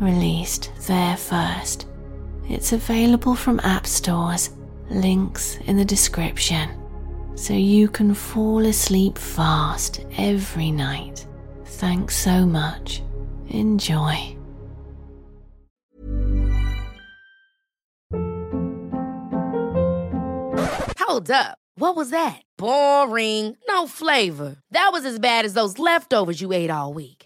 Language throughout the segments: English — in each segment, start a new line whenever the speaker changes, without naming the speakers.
released there first. It's available from app stores, links in the description, so you can fall asleep fast every night. Thanks so much. Enjoy.
Hold up. What was that? Boring. No flavor. That was as bad as those leftovers you ate all week.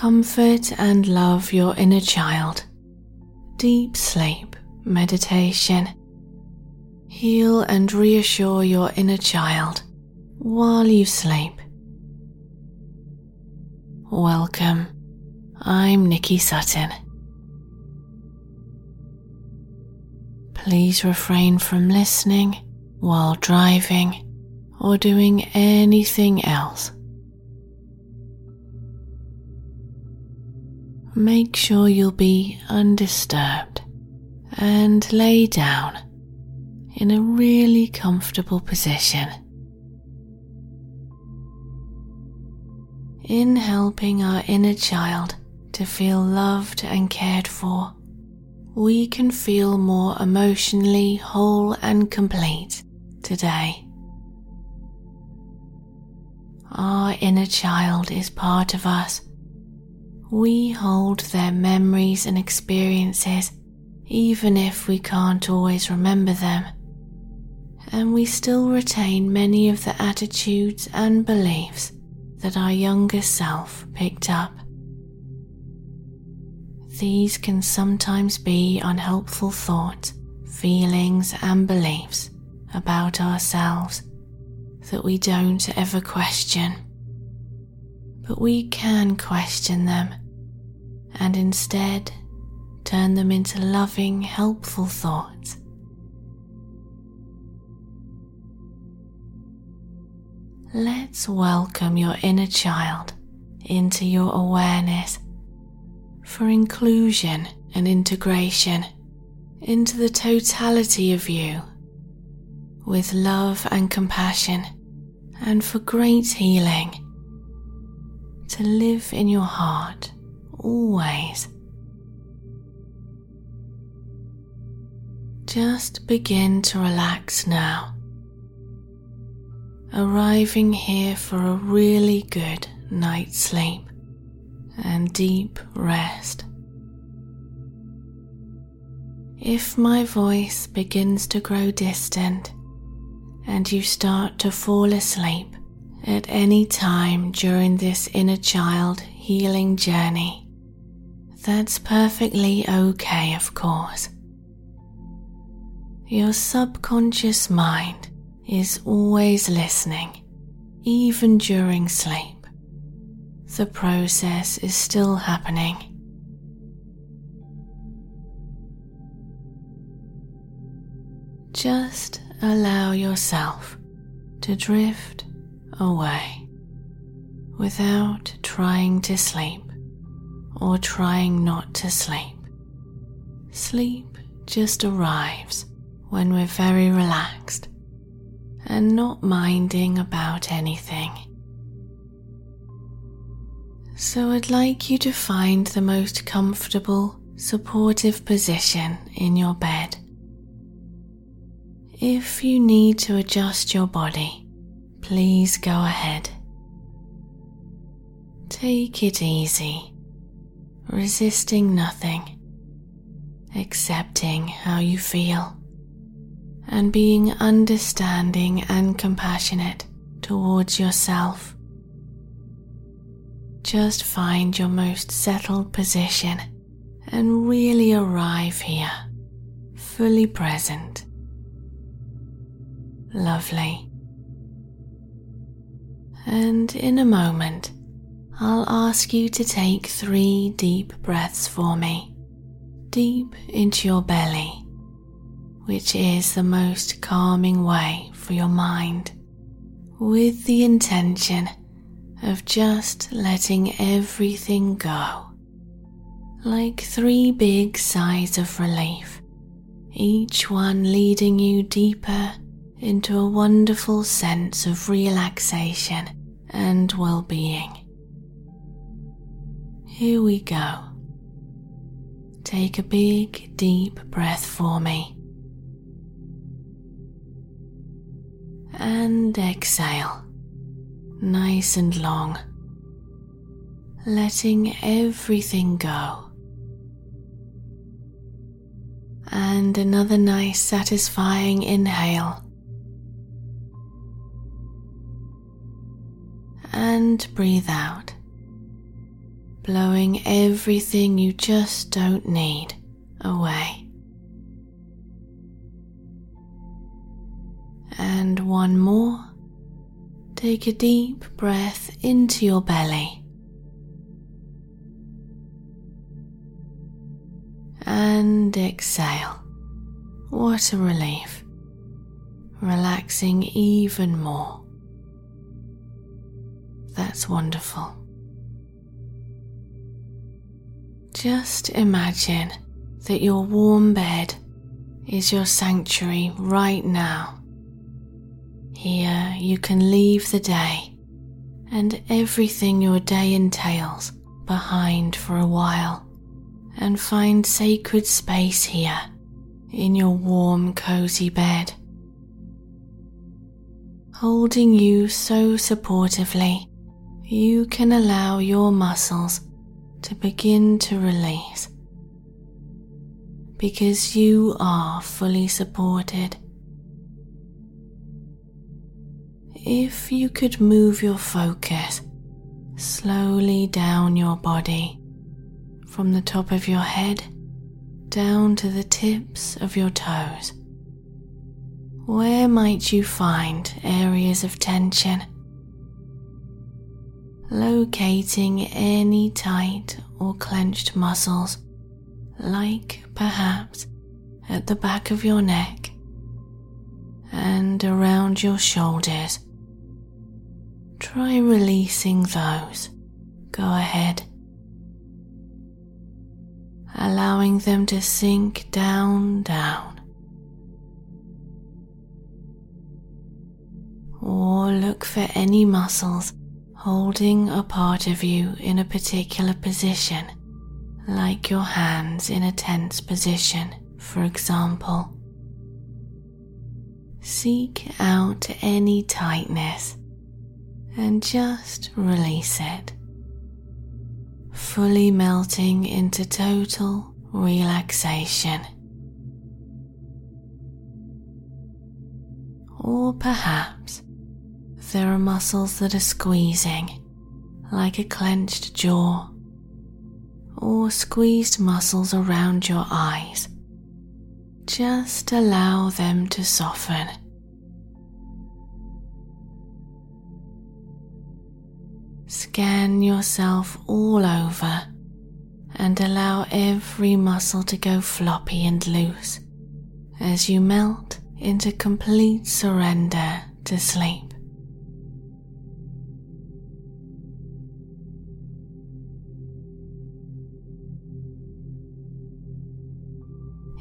Comfort and love your inner child. Deep sleep, meditation. Heal and reassure your inner child while you sleep. Welcome. I'm Nicky Sutton. Please refrain from listening while driving or doing anything else. Make sure you'll be undisturbed and lay down in a really comfortable position. In helping our inner child to feel loved and cared for, we can feel more emotionally whole and complete today. Our inner child is part of us. We hold their memories and experiences, even if we can't always remember them. And we still retain many of the attitudes and beliefs that our younger self picked up. These can sometimes be unhelpful thoughts, feelings, and beliefs about ourselves that we don't ever question. But we can question them and instead turn them into loving, helpful thoughts. Let's welcome your inner child into your awareness for inclusion and integration into the totality of you with love and compassion and for great healing to live in your heart always. Just begin to relax now, arriving here for a really good night's sleep and deep rest. If my voice begins to grow distant and you start to fall asleep at any time during this inner child healing journey, that's perfectly okay, of course. Your subconscious mind is always listening, even during sleep. The process is still happening. Just allow yourself to drift away without trying to sleep or trying not to sleep. Sleep just arrives when we're very relaxed and not minding about anything. So I'd like you to find the most comfortable, supportive position in your bed. If you need to adjust your body, please go ahead. Take it easy, resisting nothing, accepting how you feel, and being understanding and compassionate towards yourself. Just find your most settled position and really arrive here, fully present. Lovely. And in a moment, I'll ask you to take three deep breaths for me, deep into your belly, which is the most calming way for your mind, with the intention of just letting everything go. Like three big sighs of relief, each one leading you deeper into a wonderful sense of relaxation and well being. Here we go. Take a big, deep breath for me. And exhale nice and long, letting everything go. And another nice, satisfying inhale. And breathe out, blowing everything you just don't need away. And one more. Take a deep breath into your belly. And exhale. What a relief. Relaxing even more. That's wonderful. Just imagine that your warm bed is your sanctuary right now. Here you can leave the day and everything your day entails behind for a while and find sacred space here in your warm, cozy bed. Holding you so supportively, you can allow your muscles to begin to release because you are fully supported if you could move your focus slowly down your body from the top of your head down to the tips of your toes. Where might you find areas of tension? Locating any tight or clenched muscles, like perhaps at the back of your neck and around your shoulders Try releasing those. Go ahead. Allowing them to sink down, down. Or look for any muscles holding a part of you in a particular position, like your hands in a tense position, for example. Seek out any tightness and just release it, fully melting into total relaxation. Or perhaps there are muscles that are squeezing, like a clenched jaw, or squeezed muscles around your eyes. Just allow them to soften Scan yourself all over and allow every muscle to go floppy and loose as you melt into complete surrender to sleep.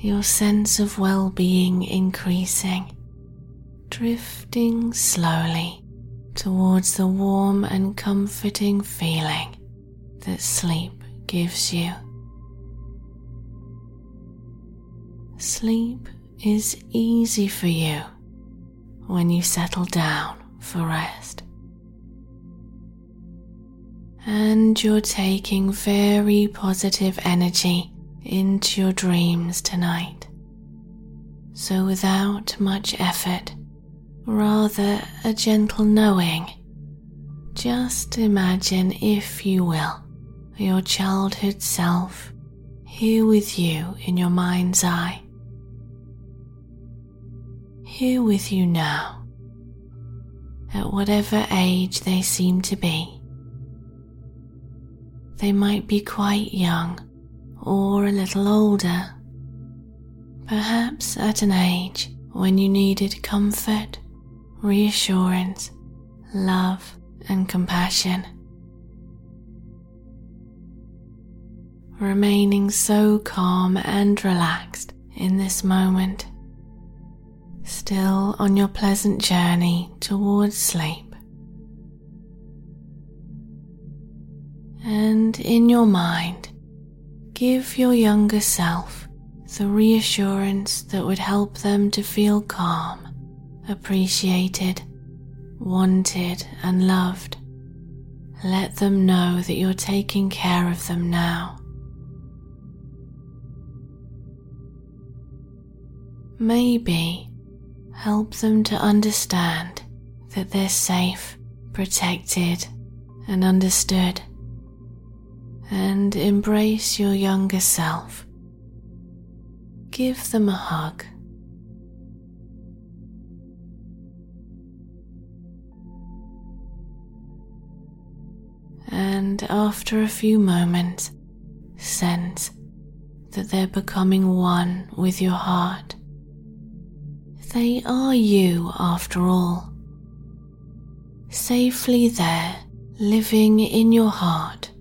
Your sense of well being increasing, drifting slowly towards the warm and comforting feeling that sleep gives you. Sleep is easy for you when you settle down for rest. And you're taking very positive energy into your dreams tonight. So, without much effort, rather a gentle knowing, just imagine, if you will, your childhood self here with you in your mind's eye. Here with you now, at whatever age they seem to be. They might be quite young or a little older, perhaps at an age when you needed comfort, reassurance, love, and compassion. Remaining so calm and relaxed in this moment, still on your pleasant journey towards sleep. And in your mind, Give your younger self the reassurance that would help them to feel calm, appreciated, wanted, and loved. Let them know that you're taking care of them now. Maybe help them to understand that they're safe, protected, and understood and embrace your younger self. Give them a hug. And after a few moments, sense that they're becoming one with your heart. They are you after all, safely there, living in your heart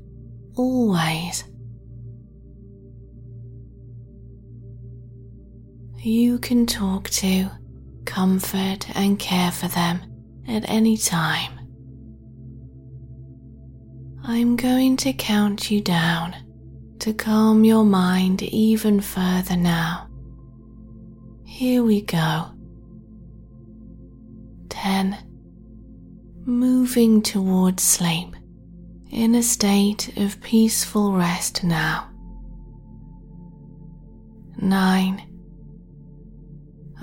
always. You can talk to, comfort, and care for them at any time. I'm going to count you down to calm your mind even further now. Here we go. 10. Moving towards sleep in a state of peaceful rest now. 9.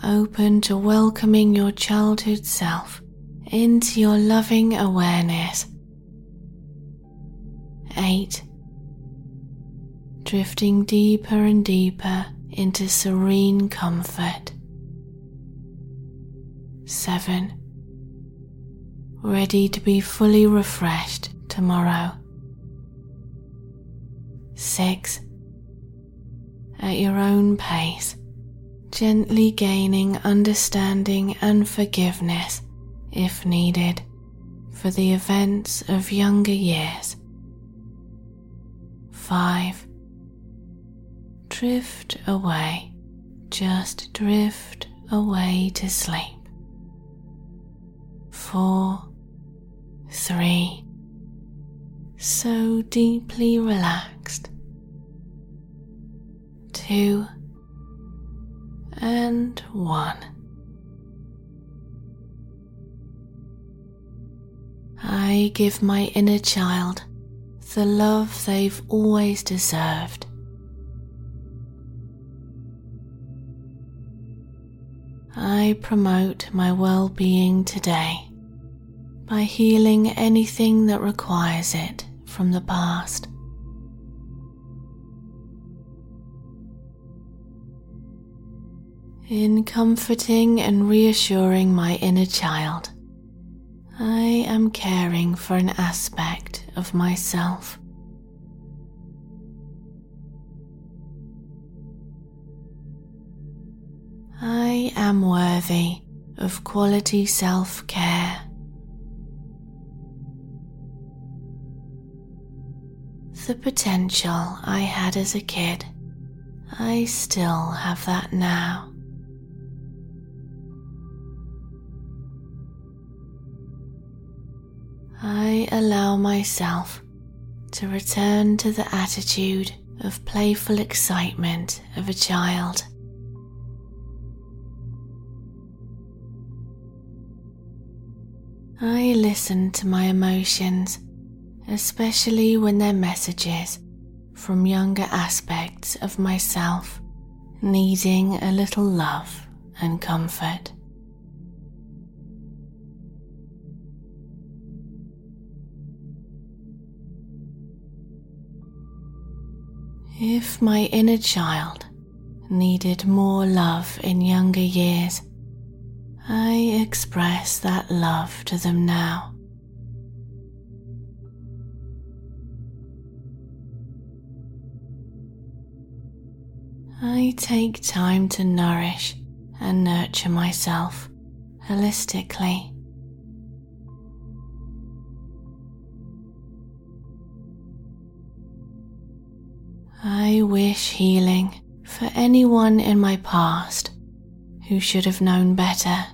Open to welcoming your childhood self into your loving awareness. 8. Drifting deeper and deeper into serene comfort. 7. Ready to be fully refreshed tomorrow. 6. At your own pace, gently gaining understanding and forgiveness if needed for the events of younger years. 5. Drift away, just drift away to sleep. 4. 3 so deeply relaxed. Two and one. I give my inner child the love they've always deserved. I promote my well being today by healing anything that requires it from the past. In comforting and reassuring my inner child, I am caring for an aspect of myself. I am worthy of quality self care. the potential I had as a kid, I still have that now. I allow myself to return to the attitude of playful excitement of a child. I listen to my emotions especially when they're messages from younger aspects of myself needing a little love and comfort. If my inner child needed more love in younger years, I express that love to them now. Take time to nourish and nurture myself holistically. I wish healing for anyone in my past who should have known better.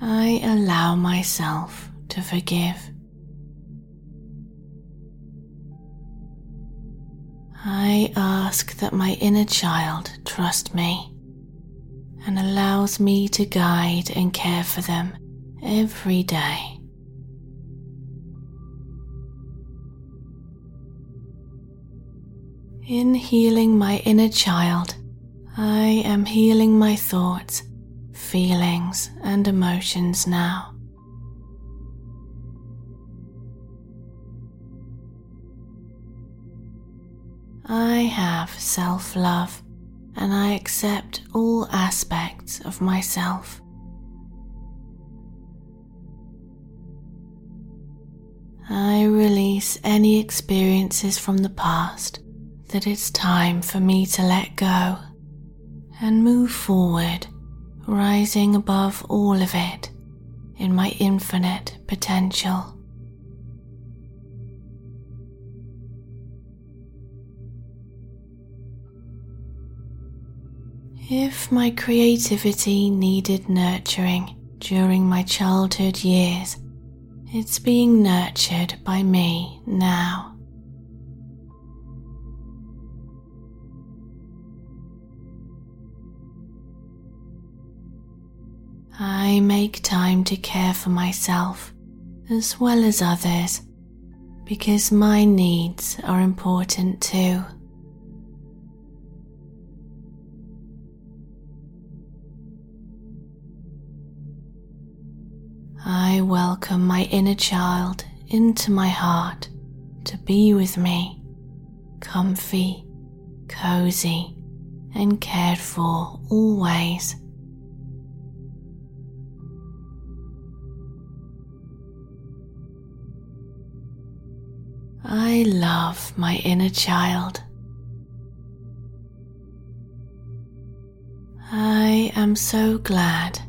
I allow myself to forgive. I ask that my inner child trust me and allows me to guide and care for them every day. In healing my inner child, I am healing my thoughts, feelings, and emotions now. I have self love and I accept all aspects of myself. I release any experiences from the past that it's time for me to let go and move forward, rising above all of it in my infinite potential. If my creativity needed nurturing during my childhood years, it's being nurtured by me now. I make time to care for myself as well as others because my needs are important too. I welcome my inner child into my heart to be with me, comfy, cozy, and cared for always. I love my inner child. I am so glad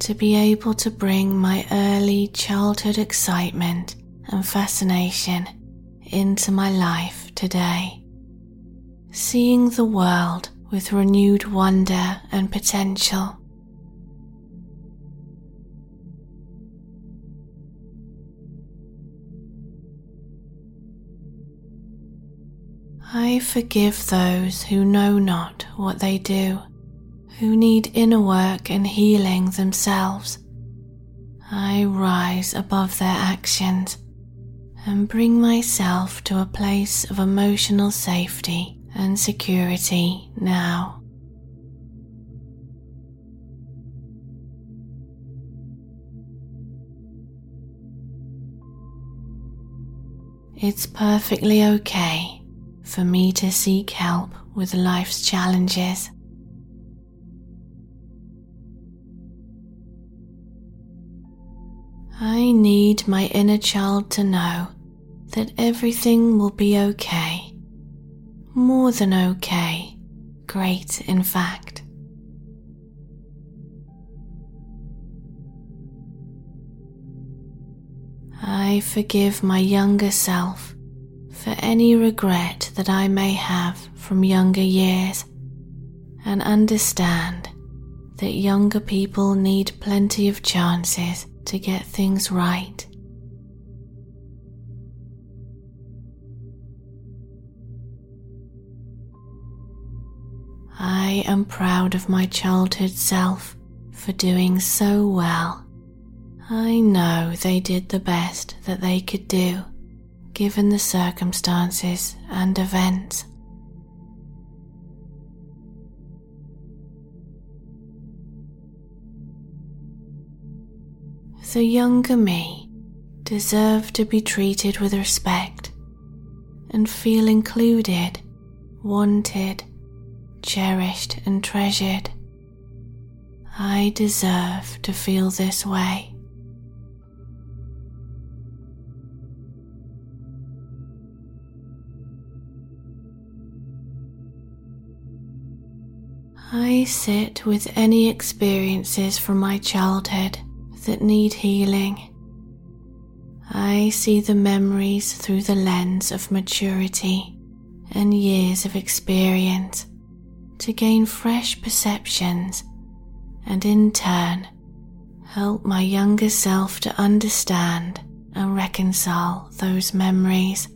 to be able to bring my early childhood excitement and fascination into my life today, seeing the world with renewed wonder and potential. I forgive those who know not what they do who need inner work and healing themselves. I rise above their actions and bring myself to a place of emotional safety and security now. It's perfectly okay for me to seek help with life's challenges. I need my inner child to know that everything will be okay. More than okay. Great, in fact. I forgive my younger self for any regret that I may have from younger years and understand that younger people need plenty of chances to get things right. I am proud of my childhood self for doing so well. I know they did the best that they could do, given the circumstances and events. The younger me deserved to be treated with respect and feel included, wanted, cherished, and treasured. I deserve to feel this way. I sit with any experiences from my childhood that need healing. I see the memories through the lens of maturity and years of experience to gain fresh perceptions and in turn help my younger self to understand and reconcile those memories.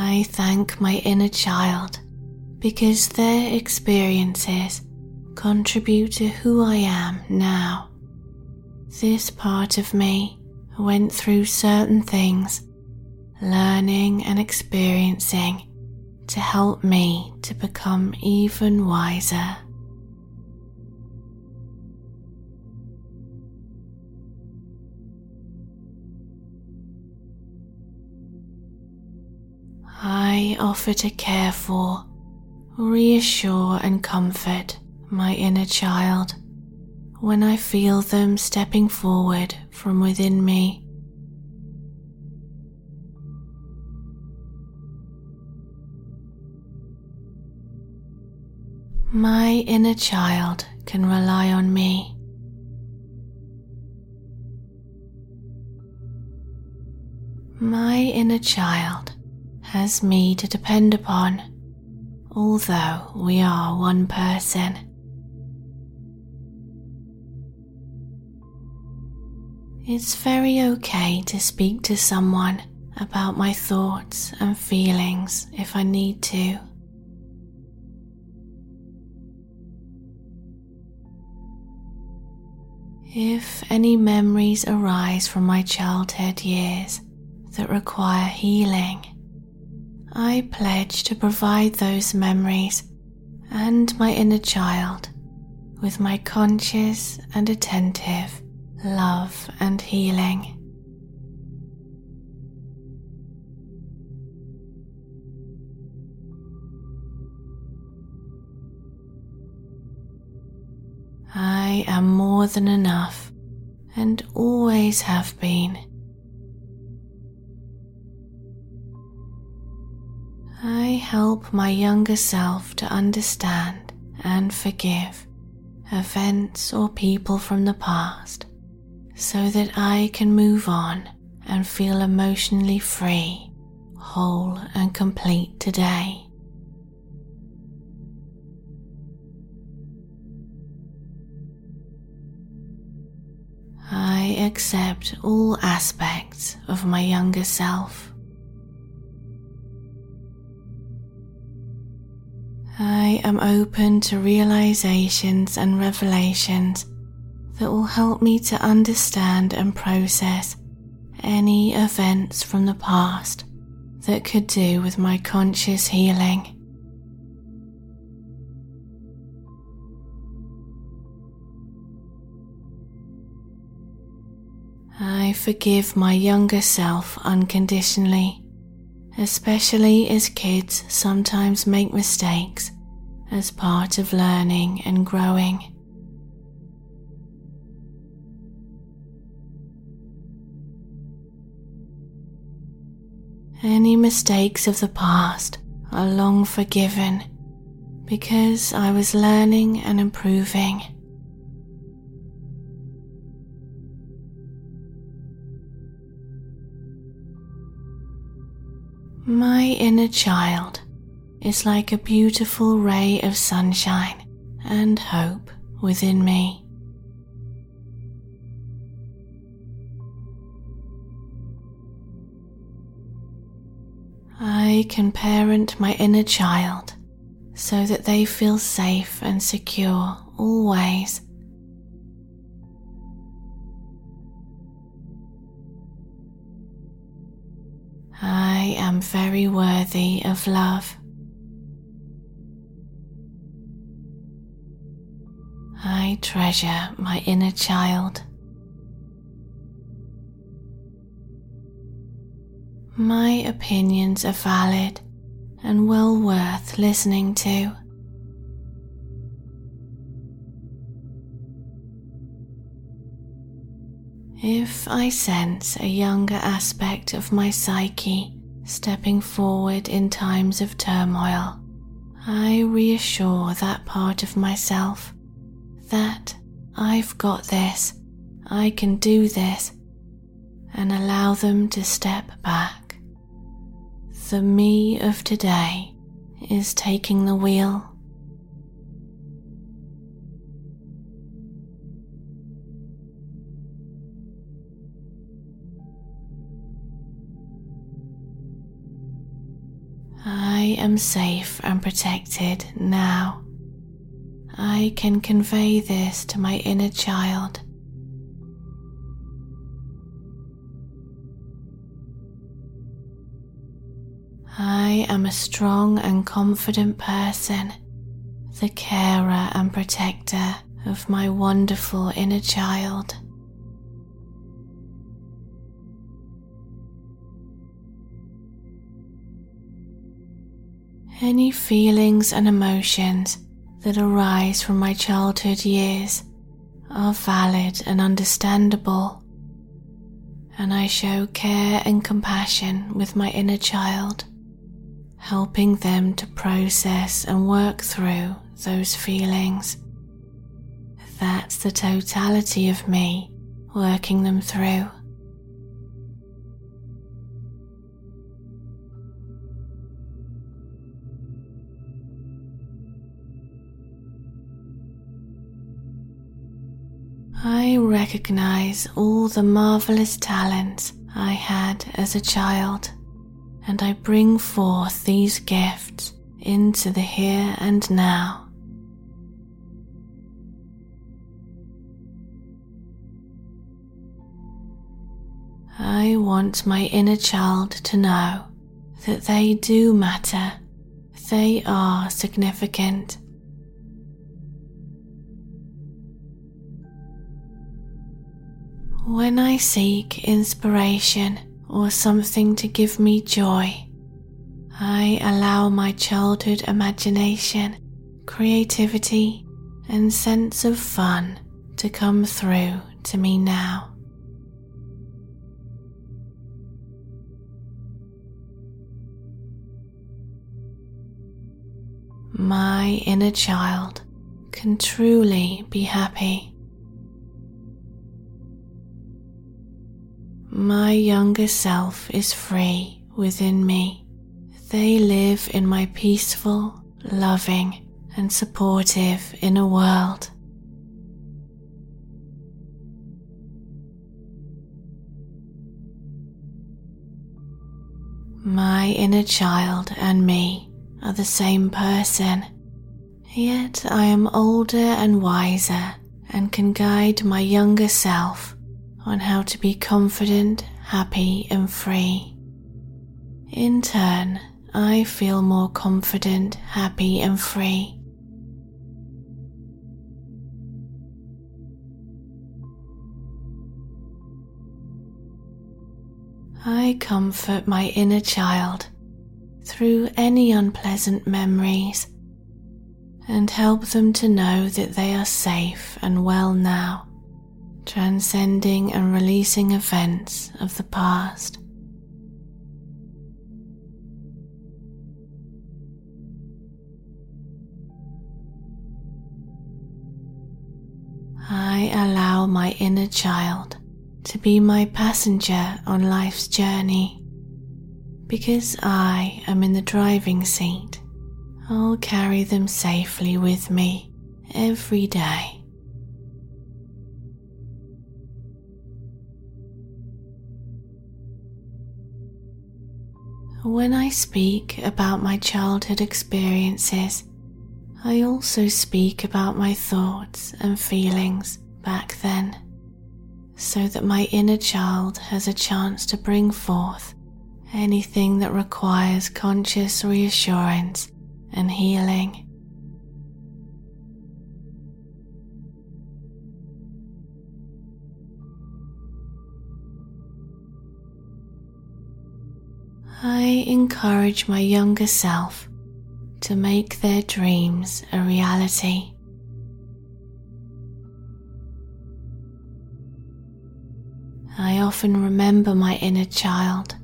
I thank my inner child because their experiences contribute to who I am now. This part of me went through certain things, learning and experiencing to help me to become even wiser. I offer to care for, reassure, and comfort my inner child when I feel them stepping forward from within me. My inner child can rely on me. My inner child has me to depend upon, although we are one person. It's very okay to speak to someone about my thoughts and feelings if I need to. If any memories arise from my childhood years that require healing, I pledge to provide those memories and my inner child with my conscious and attentive love, and healing. I am more than enough and always have been. I help my younger self to understand and forgive events or people from the past so that I can move on and feel emotionally free, whole, and complete today. I accept all aspects of my younger self. I am open to realizations and revelations that will help me to understand and process any events from the past that could do with my conscious healing. I forgive my younger self unconditionally, especially as kids sometimes make mistakes as part of learning and growing. Any mistakes of the past are long forgiven because I was learning and improving. My inner child is like a beautiful ray of sunshine and hope within me. I can parent my inner child so that they feel safe and secure always. I am very worthy of love. I treasure my inner child. My opinions are valid and well worth listening to. If I sense a younger aspect of my psyche stepping forward in times of turmoil, I reassure that part of myself that I've got this, I can do this, and allow them to step back. The me of today is taking the wheel. I am safe and protected now. I can convey this to my inner child. I am a strong and confident person, the carer and protector of my wonderful inner child. Any feelings and emotions that arise from my childhood years are valid and understandable, and I show care and compassion with my inner child, helping them to process and work through those feelings. That's the totality of me working them through. Recognize all the marvelous talents I had as a child, and I bring forth these gifts into the here and now. I want my inner child to know that they do matter, they are significant When I seek inspiration or something to give me joy, I allow my childhood imagination, creativity, and sense of fun to come through to me now. My inner child can truly be happy My younger self is free within me. They live in my peaceful, loving, and supportive inner world. My inner child and me are the same person, yet I am older and wiser and can guide my younger self on how to be confident, happy, and free. In turn, I feel more confident, happy, and free. I comfort my inner child through any unpleasant memories and help them to know that they are safe and well now transcending and releasing events of the past. I allow my inner child to be my passenger on life's journey, because I am in the driving seat, I'll carry them safely with me every day. When I speak about my childhood experiences, I also speak about my thoughts and feelings back then, so that my inner child has a chance to bring forth anything that requires conscious reassurance and healing. I encourage my younger self to make their dreams a reality. I often remember my inner child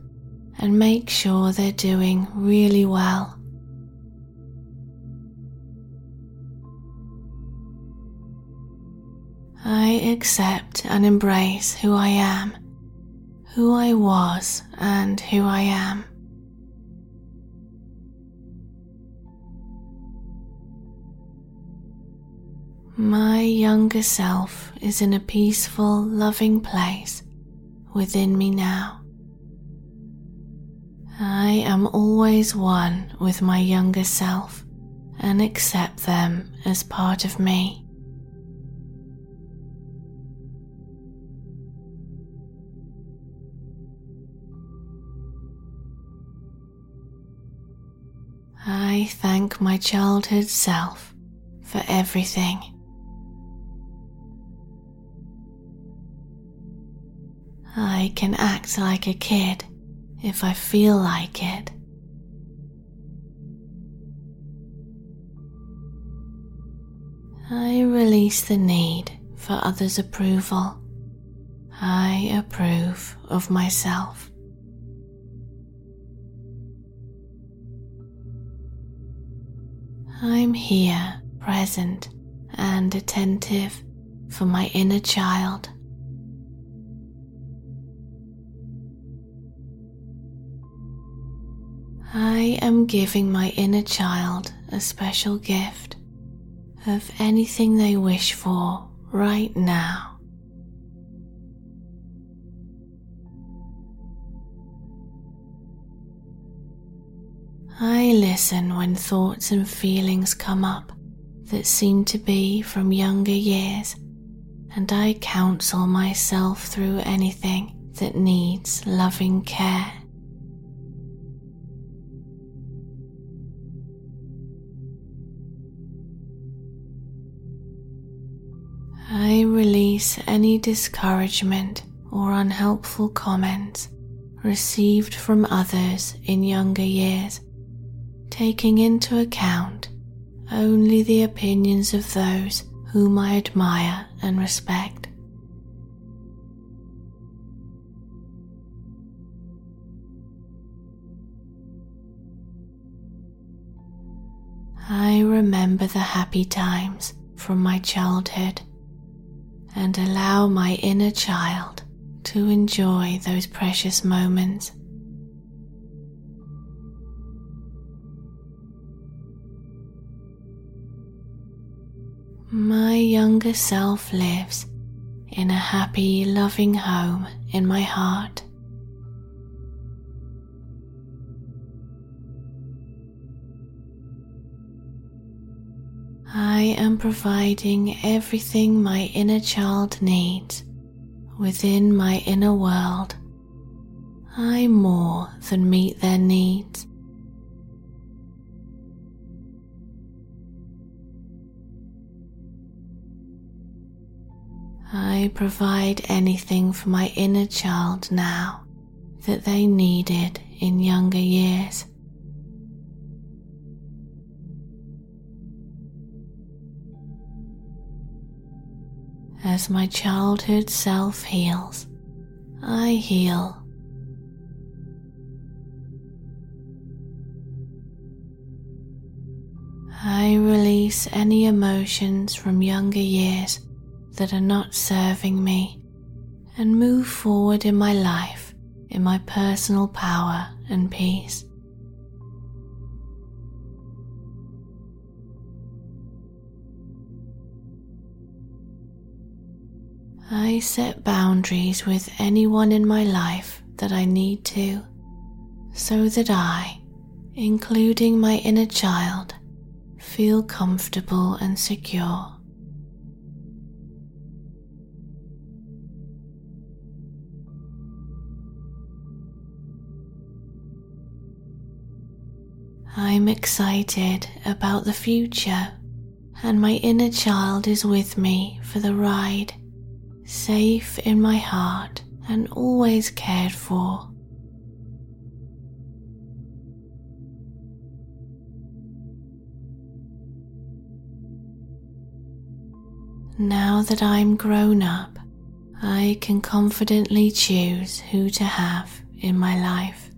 and make sure they're doing really well. I accept and embrace who I am, who I was, and who I am. My younger self is in a peaceful, loving place within me now. I am always one with my younger self and accept them as part of me. I thank my childhood self for everything. I can act like a kid if I feel like it. I release the need for others' approval. I approve of myself. I'm here, present and attentive for my inner child. I am giving my inner child a special gift of anything they wish for right now. I listen when thoughts and feelings come up that seem to be from younger years, and I counsel myself through anything that needs loving care. I release any discouragement or unhelpful comments received from others in younger years, taking into account only the opinions of those whom I admire and respect. I remember the happy times from my childhood and allow my inner child to enjoy those precious moments. My younger self lives in a happy, loving home in my heart. I am providing everything my inner child needs within my inner world. I more than meet their needs. I provide anything for my inner child now that they needed in younger years. As my childhood self heals, I heal. I release any emotions from younger years that are not serving me and move forward in my life in my personal power and peace. I set boundaries with anyone in my life that I need to, so that I, including my inner child, feel comfortable and secure. I'm excited about the future, and my inner child is with me for the ride, safe in my heart and always cared for. Now that I'm grown up, I can confidently choose who to have in my life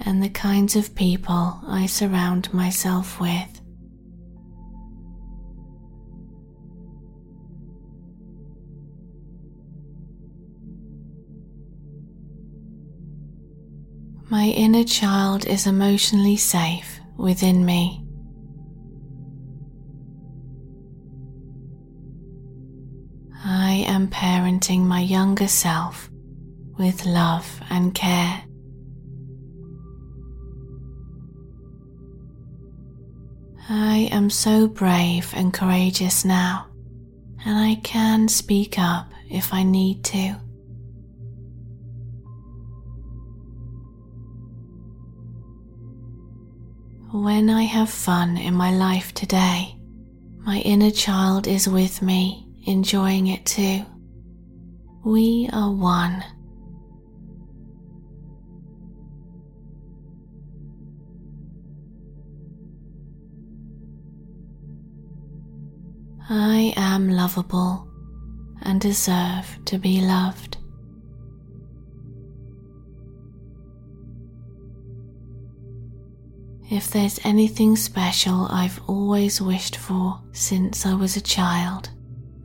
and the kinds of people I surround myself with. My inner child is emotionally safe within me. I am parenting my younger self with love and care. I am so brave and courageous now, and I can speak up if I need to. When I have fun in my life today, my inner child is with me enjoying it too. We are one. I am lovable and deserve to be loved. If there's anything special I've always wished for since I was a child,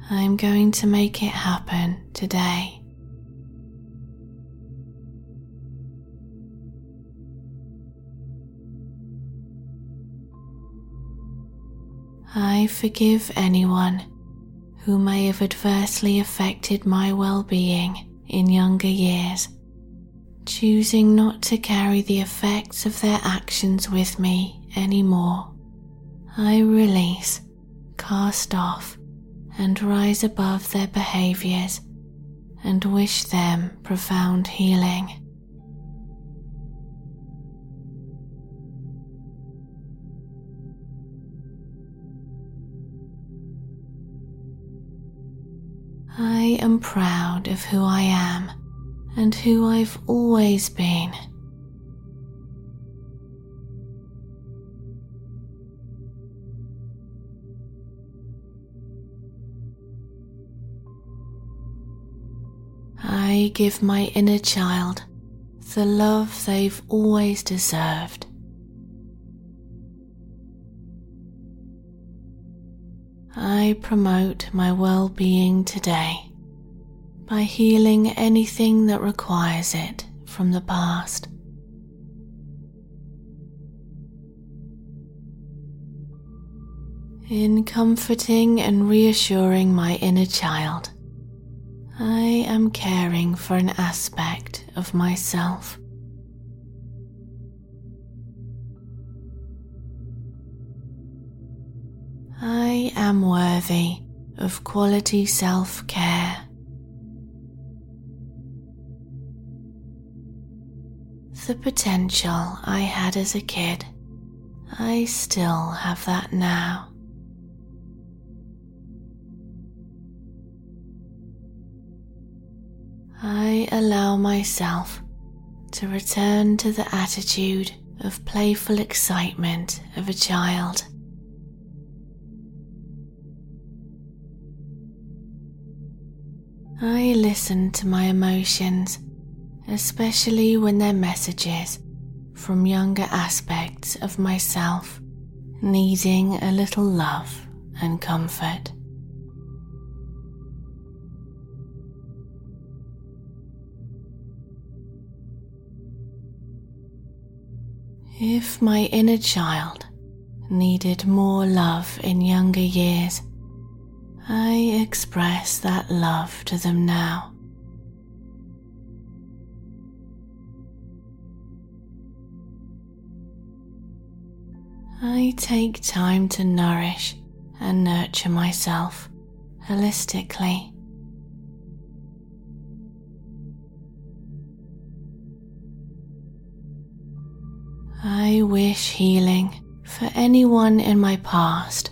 I'm going to make it happen today. I forgive anyone who may have adversely affected my well being in younger years, choosing not to carry the effects of their actions with me anymore. I release, cast off, and rise above their behaviors and wish them profound healing. I am proud of who I am and who I've always been. I give my inner child the love they've always deserved. I promote my well being today by healing anything that requires it from the past. In comforting and reassuring my inner child, I am caring for an aspect of myself. I am worthy of quality self care. The potential I had as a kid, I still have that now. I allow myself to return to the attitude of playful excitement of a child. I listen to my emotions, especially when they're messages from younger aspects of myself needing a little love and comfort. If my inner child needed more love in younger years, I express that love to them now. I take time to nourish and nurture myself holistically. I wish healing for anyone in my past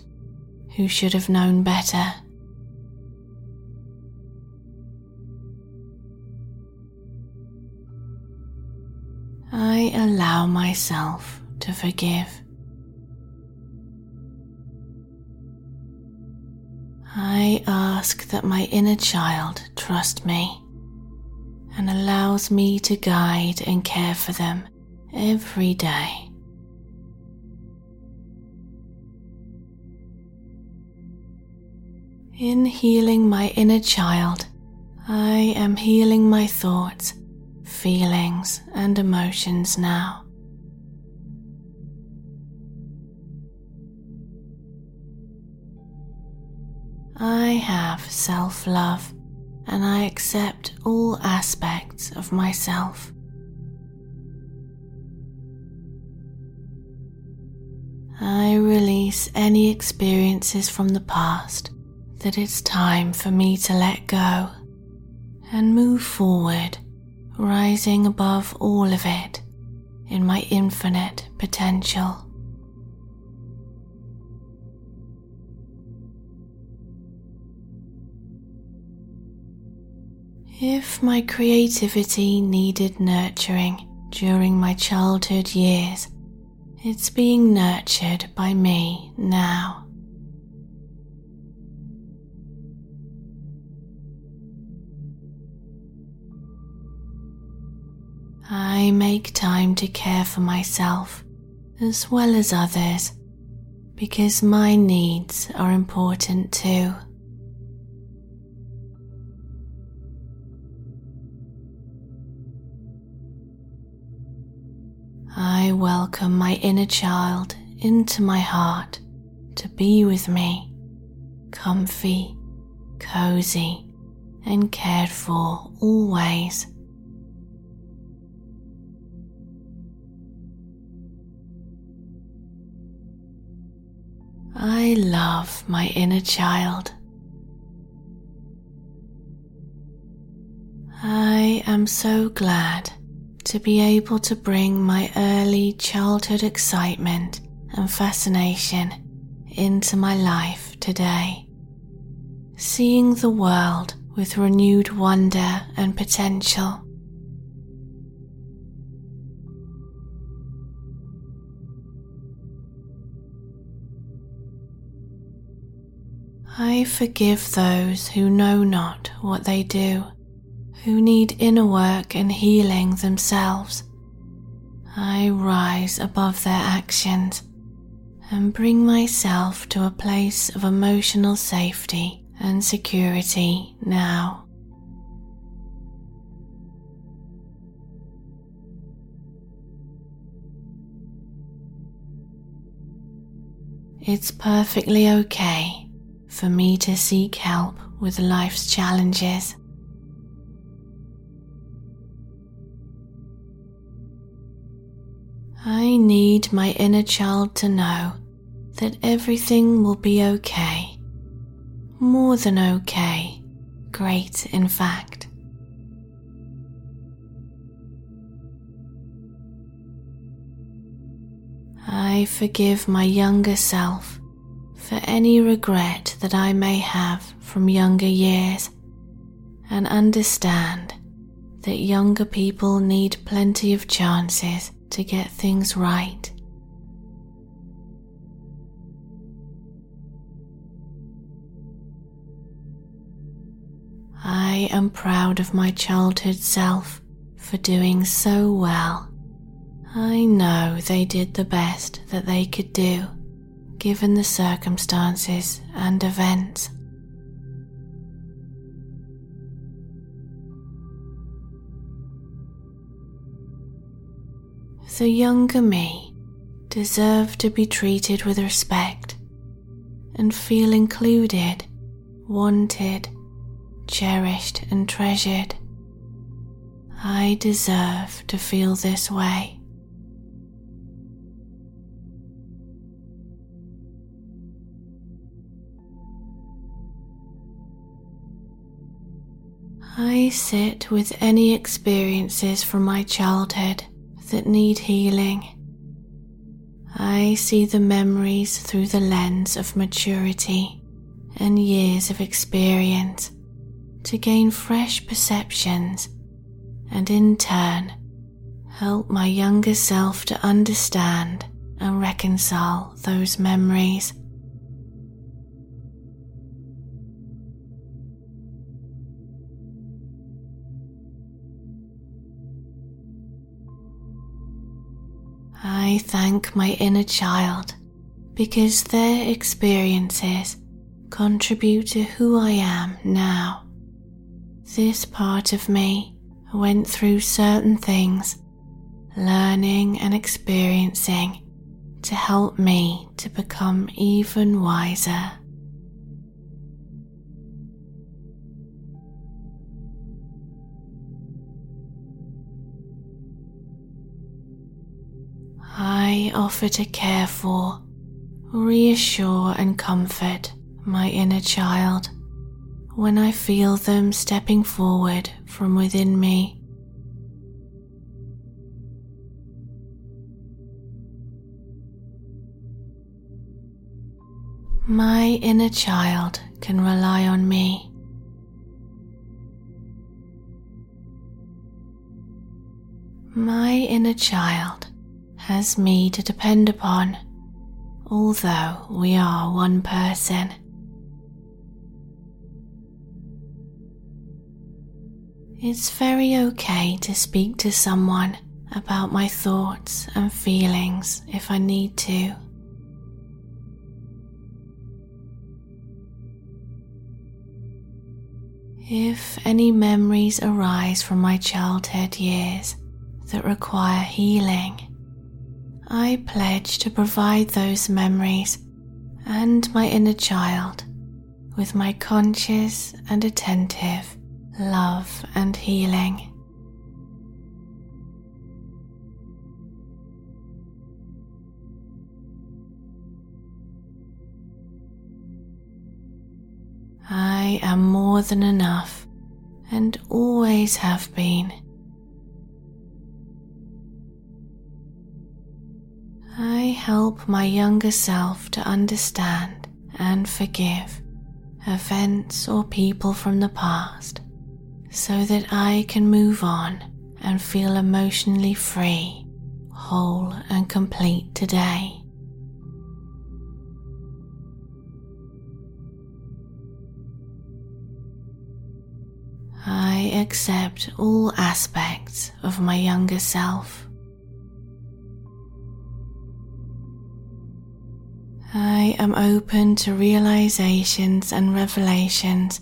who should have known better. I allow myself to forgive. I ask that my inner child trust me and allows me to guide and care for them every day. In healing my inner child, I am healing my thoughts, feelings, and emotions now. I have self love and I accept all aspects of myself. I release any experiences from the past that it's time for me to let go and move forward, rising above all of it in my infinite potential. If my creativity needed nurturing during my childhood years, it's being nurtured by me now. I make time to care for myself as well as others because my needs are important too. I welcome my inner child into my heart to be with me, comfy, cozy, and cared for always. I love my inner child. I am so glad to be able to bring my early childhood excitement and fascination into my life today, seeing the world with renewed wonder and potential. I forgive those who know not what they do who need inner work and healing themselves. I rise above their actions and bring myself to a place of emotional safety and security now. It's perfectly okay for me to seek help with life's challenges. I need my inner child to know that everything will be okay. More than okay. Great, in fact. I forgive my younger self for any regret that I may have from younger years and understand that younger people need plenty of chances to get things right. I am proud of my childhood self for doing so well. I know they did the best that they could do, given the circumstances and events. The younger me deserve to be treated with respect and feel included, wanted, cherished, and treasured. I deserve to feel this way. I sit with any experiences from my childhood that need healing. I see the memories through the lens of maturity and years of experience to gain fresh perceptions and in turn help my younger self to understand and reconcile those memories. I thank my inner child because their experiences contribute to who I am now. This part of me went through certain things, learning and experiencing to help me to become even wiser. I offer to care for, reassure, and comfort my inner child when I feel them stepping forward from within me. My inner child can rely on me. My inner child has me to depend upon, although we are one person. It's very okay to speak to someone about my thoughts and feelings if I need to. If any memories arise from my childhood years that require healing, I pledge to provide those memories and my inner child with my conscious and attentive love and healing. I am more than enough and always have been. I help my younger self to understand and forgive events or people from the past so that I can move on and feel emotionally free, whole, and complete today. I accept all aspects of my younger self I am open to realizations and revelations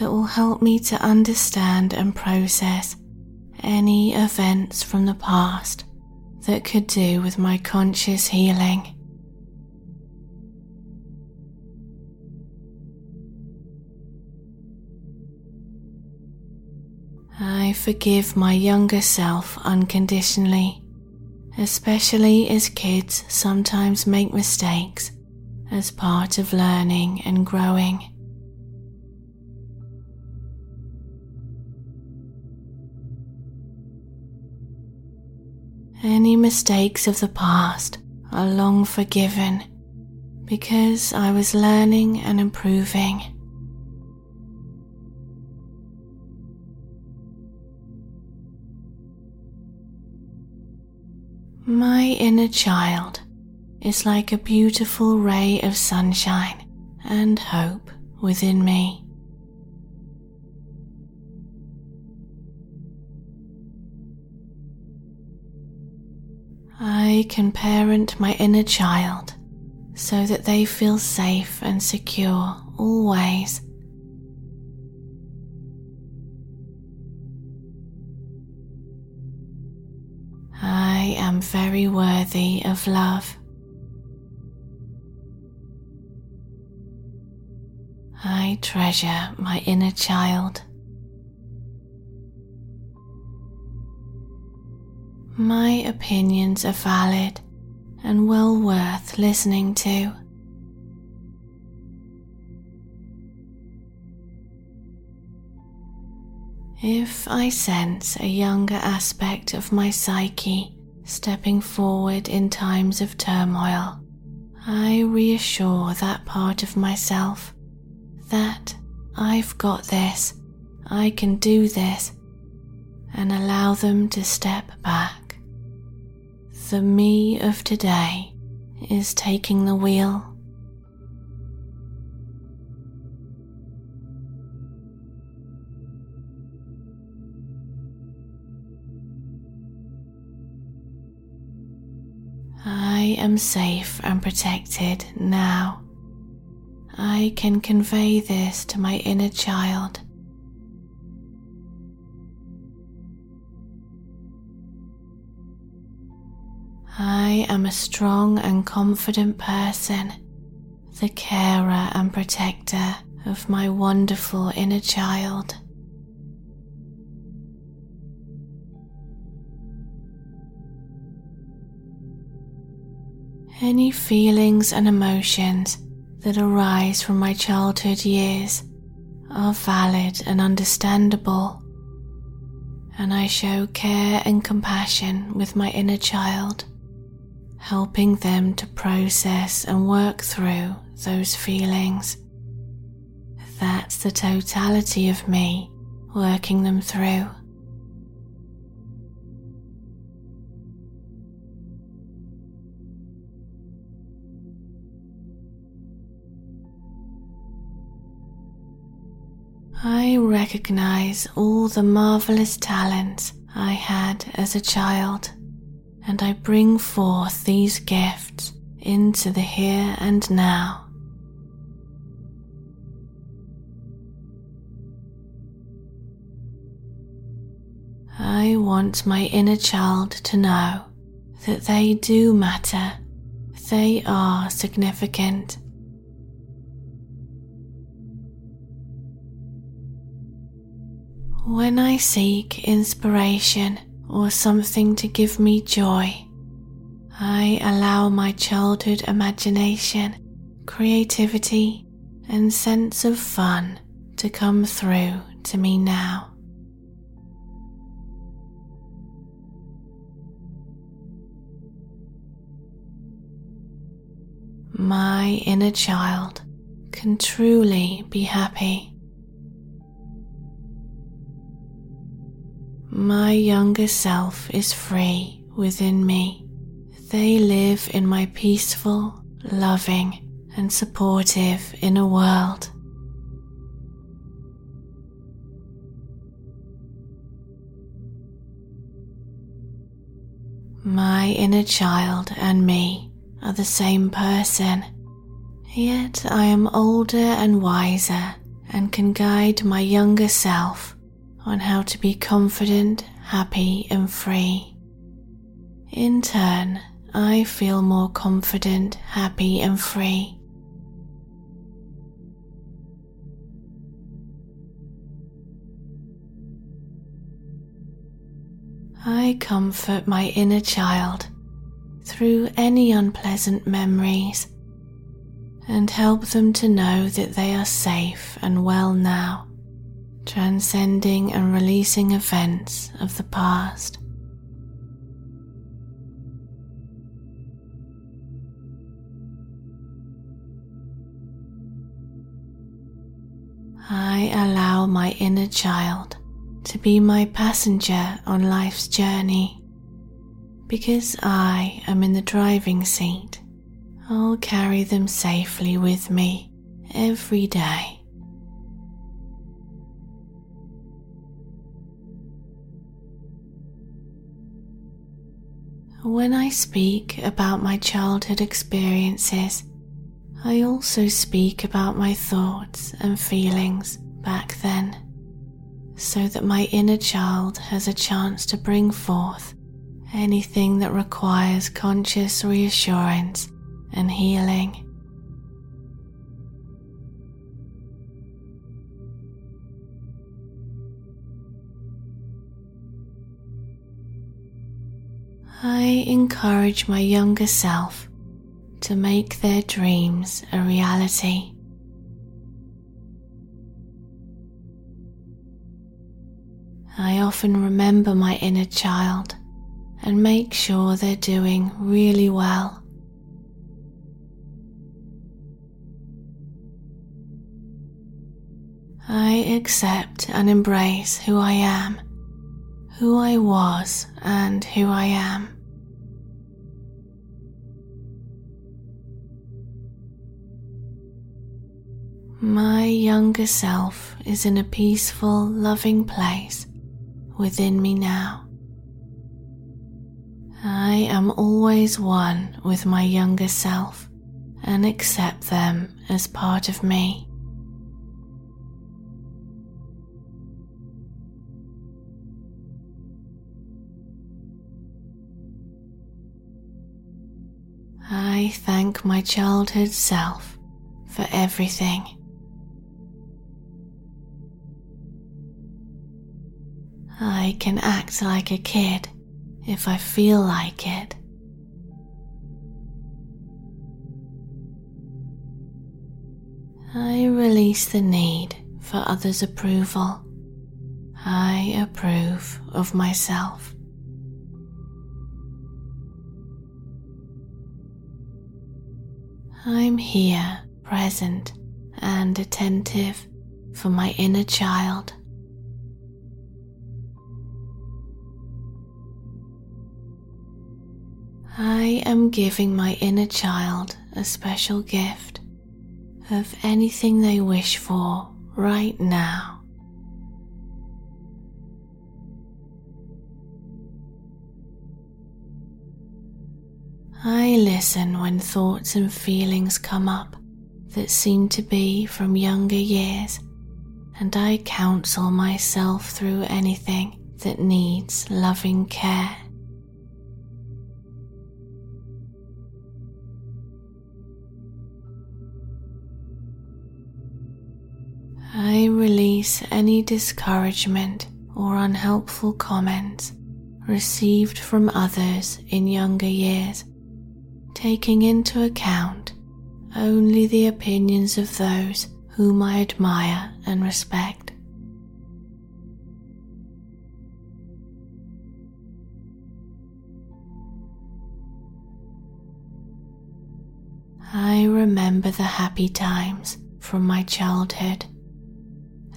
that will help me to understand and process any events from the past that could do with my conscious healing. I forgive my younger self unconditionally especially as kids sometimes make mistakes as part of learning and growing. Any mistakes of the past are long forgiven because I was learning and improving. My inner child is like a beautiful ray of sunshine and hope within me. I can parent my inner child so that they feel safe and secure always very worthy of love. I treasure my inner child. My opinions are valid and well worth listening to. If I sense a younger aspect of my psyche stepping forward in times of turmoil, I reassure that part of myself that I've got this, I can do this, and allow them to step back. The me of today is taking the wheel. Am safe and protected now. I can convey this to my inner child. I am a strong and confident person, the carer and protector of my wonderful inner child. Any feelings and emotions that arise from my childhood years are valid and understandable, and I show care and compassion with my inner child, helping them to process and work through those feelings. That's the totality of me working them through. I recognize all the marvelous talents I had as a child, and I bring forth these gifts into the here and now. I want my inner child to know that they do matter, they are significant When I seek inspiration or something to give me joy, I allow my childhood imagination, creativity, and sense of fun to come through to me now. My inner child can truly be happy My younger self is free within me. They live in my peaceful, loving, and supportive inner world. My inner child and me are the same person, yet I am older and wiser and can guide my younger self on how to be confident, happy, and free. In turn, I feel more confident, happy, and free. I comfort my inner child through any unpleasant memories and help them to know that they are safe and well now transcending and releasing events of the past. I allow my inner child to be my passenger on life's journey. Because I am in the driving seat, I'll carry them safely with me every day. When I speak about my childhood experiences, I also speak about my thoughts and feelings back then, so that my inner child has a chance to bring forth anything that requires conscious reassurance and healing. I encourage my younger self to make their dreams a reality. I often remember my inner child and make sure they're doing really well. I accept and embrace who I am, who I was, and who I am. My younger self is in a peaceful, loving place within me now. I am always one with my younger self and accept them as part of me. I thank my childhood self for everything. I can act like a kid if I feel like it. I release the need for others' approval. I approve of myself. I'm here, present and attentive for my inner child. I am giving my inner child a special gift of anything they wish for right now. I listen when thoughts and feelings come up that seem to be from younger years, and I counsel myself through anything that needs loving care. I release any discouragement or unhelpful comments received from others in younger years, taking into account only the opinions of those whom I admire and respect. I remember the happy times from my childhood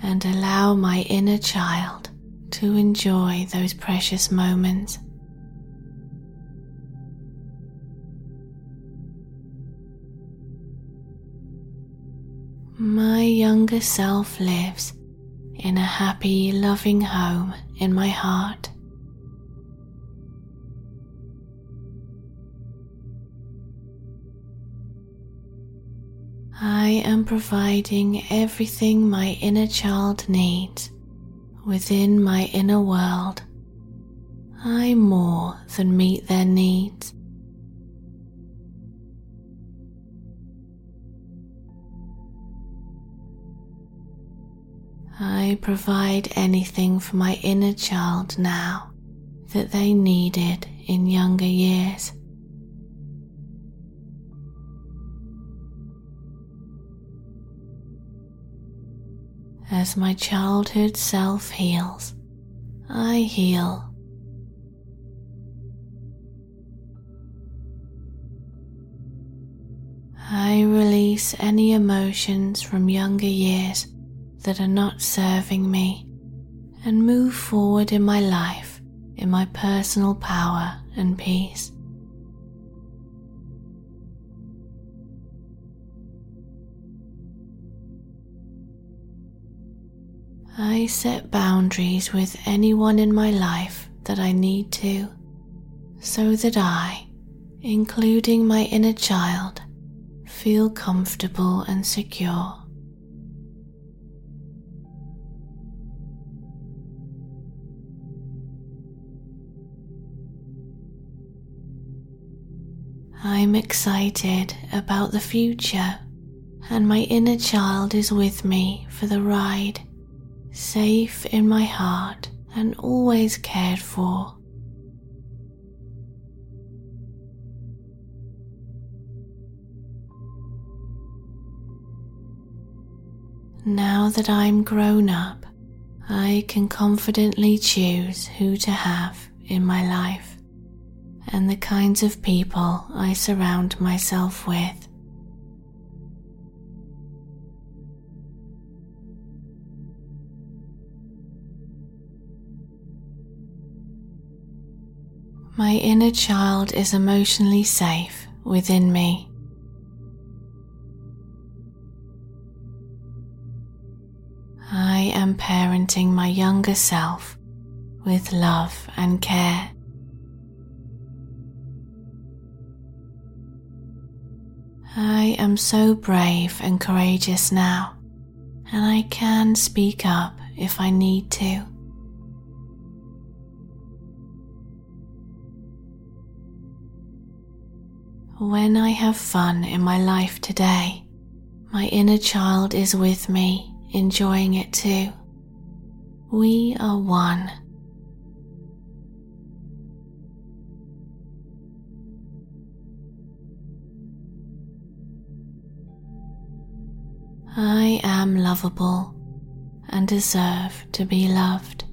and allow my inner child to enjoy those precious moments. My younger self lives in a happy, loving home in my heart. I am providing everything my inner child needs within my inner world. I more than meet their needs. I provide anything for my inner child now that they needed in younger years. As my childhood self heals, I heal. I release any emotions from younger years that are not serving me and move forward in my life in my personal power and peace. I set boundaries with anyone in my life that I need to, so that I, including my inner child, feel comfortable and secure. I'm excited about the future, and my inner child is with me for the ride, safe in my heart and always cared for. Now that I'm grown up, I can confidently choose who to have in my life and the kinds of people I surround myself with. My inner child is emotionally safe within me. I am parenting my younger self with love and care. I am so brave and courageous now, and I can speak up if I need to. When I have fun in my life today, my inner child is with me enjoying it too. We are one. I am lovable and deserve to be loved.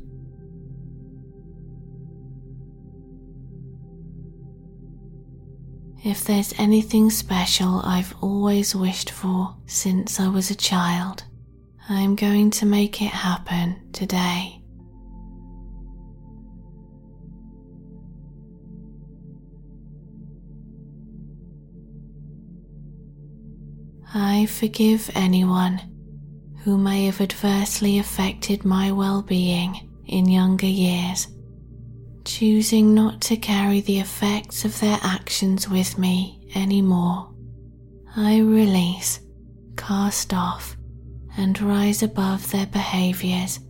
If there's anything special I've always wished for since I was a child, I'm going to make it happen today. I forgive anyone who may have adversely affected my well being in younger years, choosing not to carry the effects of their actions with me anymore. I release, cast off, and rise above their behaviors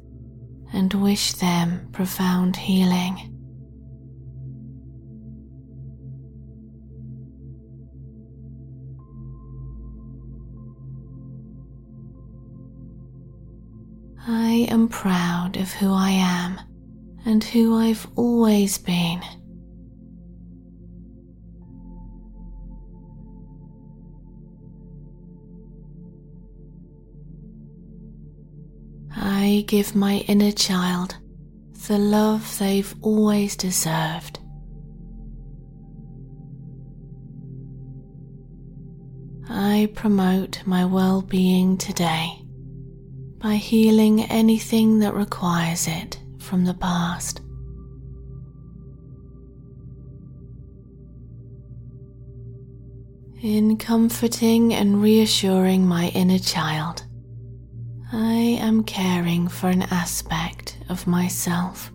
and wish them profound healing. I am proud of who I am and who I've always been. I give my inner child the love they've always deserved. I promote my well being today by healing anything that requires it from the past. In comforting and reassuring my inner child, I am caring for an aspect of myself.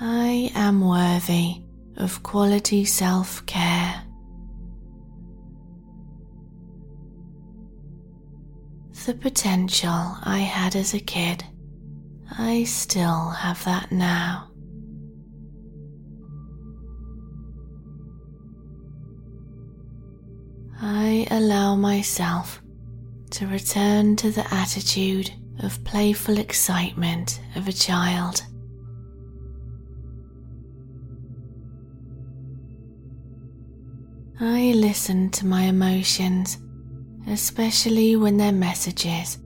I am worthy of quality self care. The potential I had as a kid, I still have that now. I allow myself to return to the attitude of playful excitement of a child. I listen to my emotions, especially when they're messages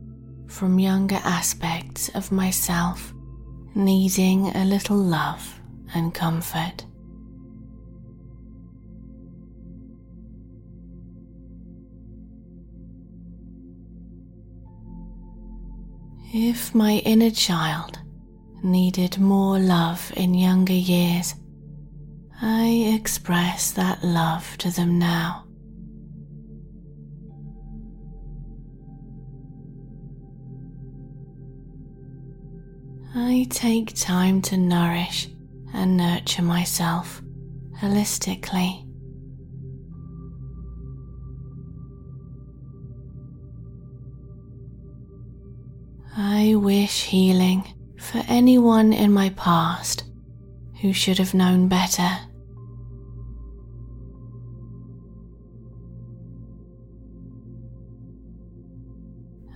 from younger aspects of myself needing a little love and comfort. If my inner child needed more love in younger years, I express that love to them now. I take time to nourish and nurture myself holistically. I wish healing for anyone in my past who should have known better.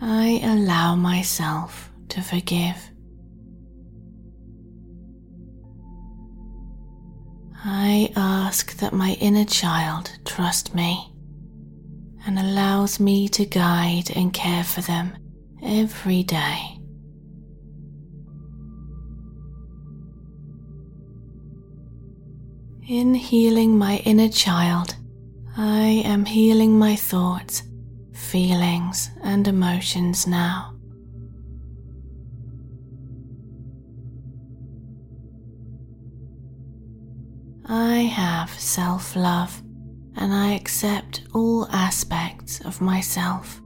I allow myself to forgive. I ask that my inner child trust me and allows me to guide and care for them every day. In healing my inner child, I am healing my thoughts, feelings, and emotions now. I have self love and I accept all aspects of myself.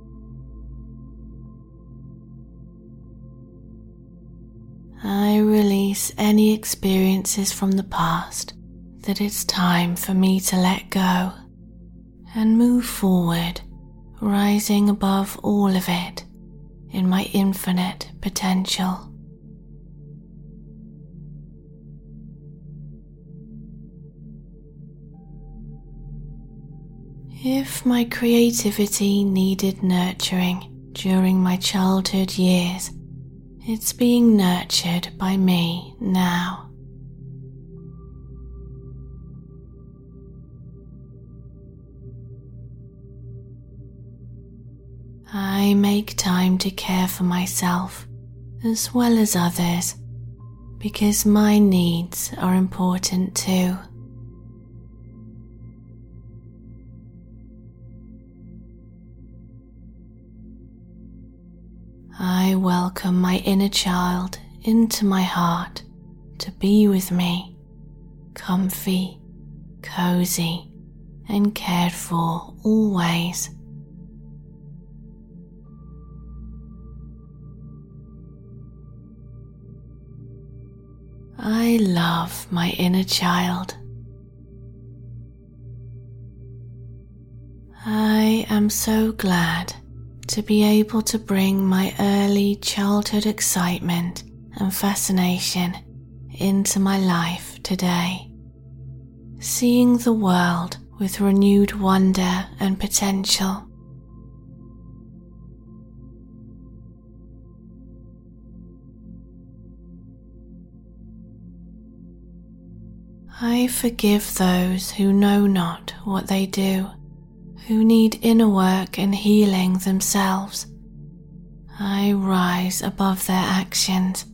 I release any experiences from the past that it's time for me to let go and move forward, rising above all of it in my infinite potential. If my creativity needed nurturing during my childhood years, it's being nurtured by me now. I make time to care for myself as well as others because my needs are important too. I welcome my inner child into my heart to be with me, comfy, cozy, and cared for always. I love my inner child. I am so glad to be able to bring my early childhood excitement and fascination into my life today, seeing the world with renewed wonder and potential. I forgive those who know not what they do who need inner work and healing themselves. I rise above their actions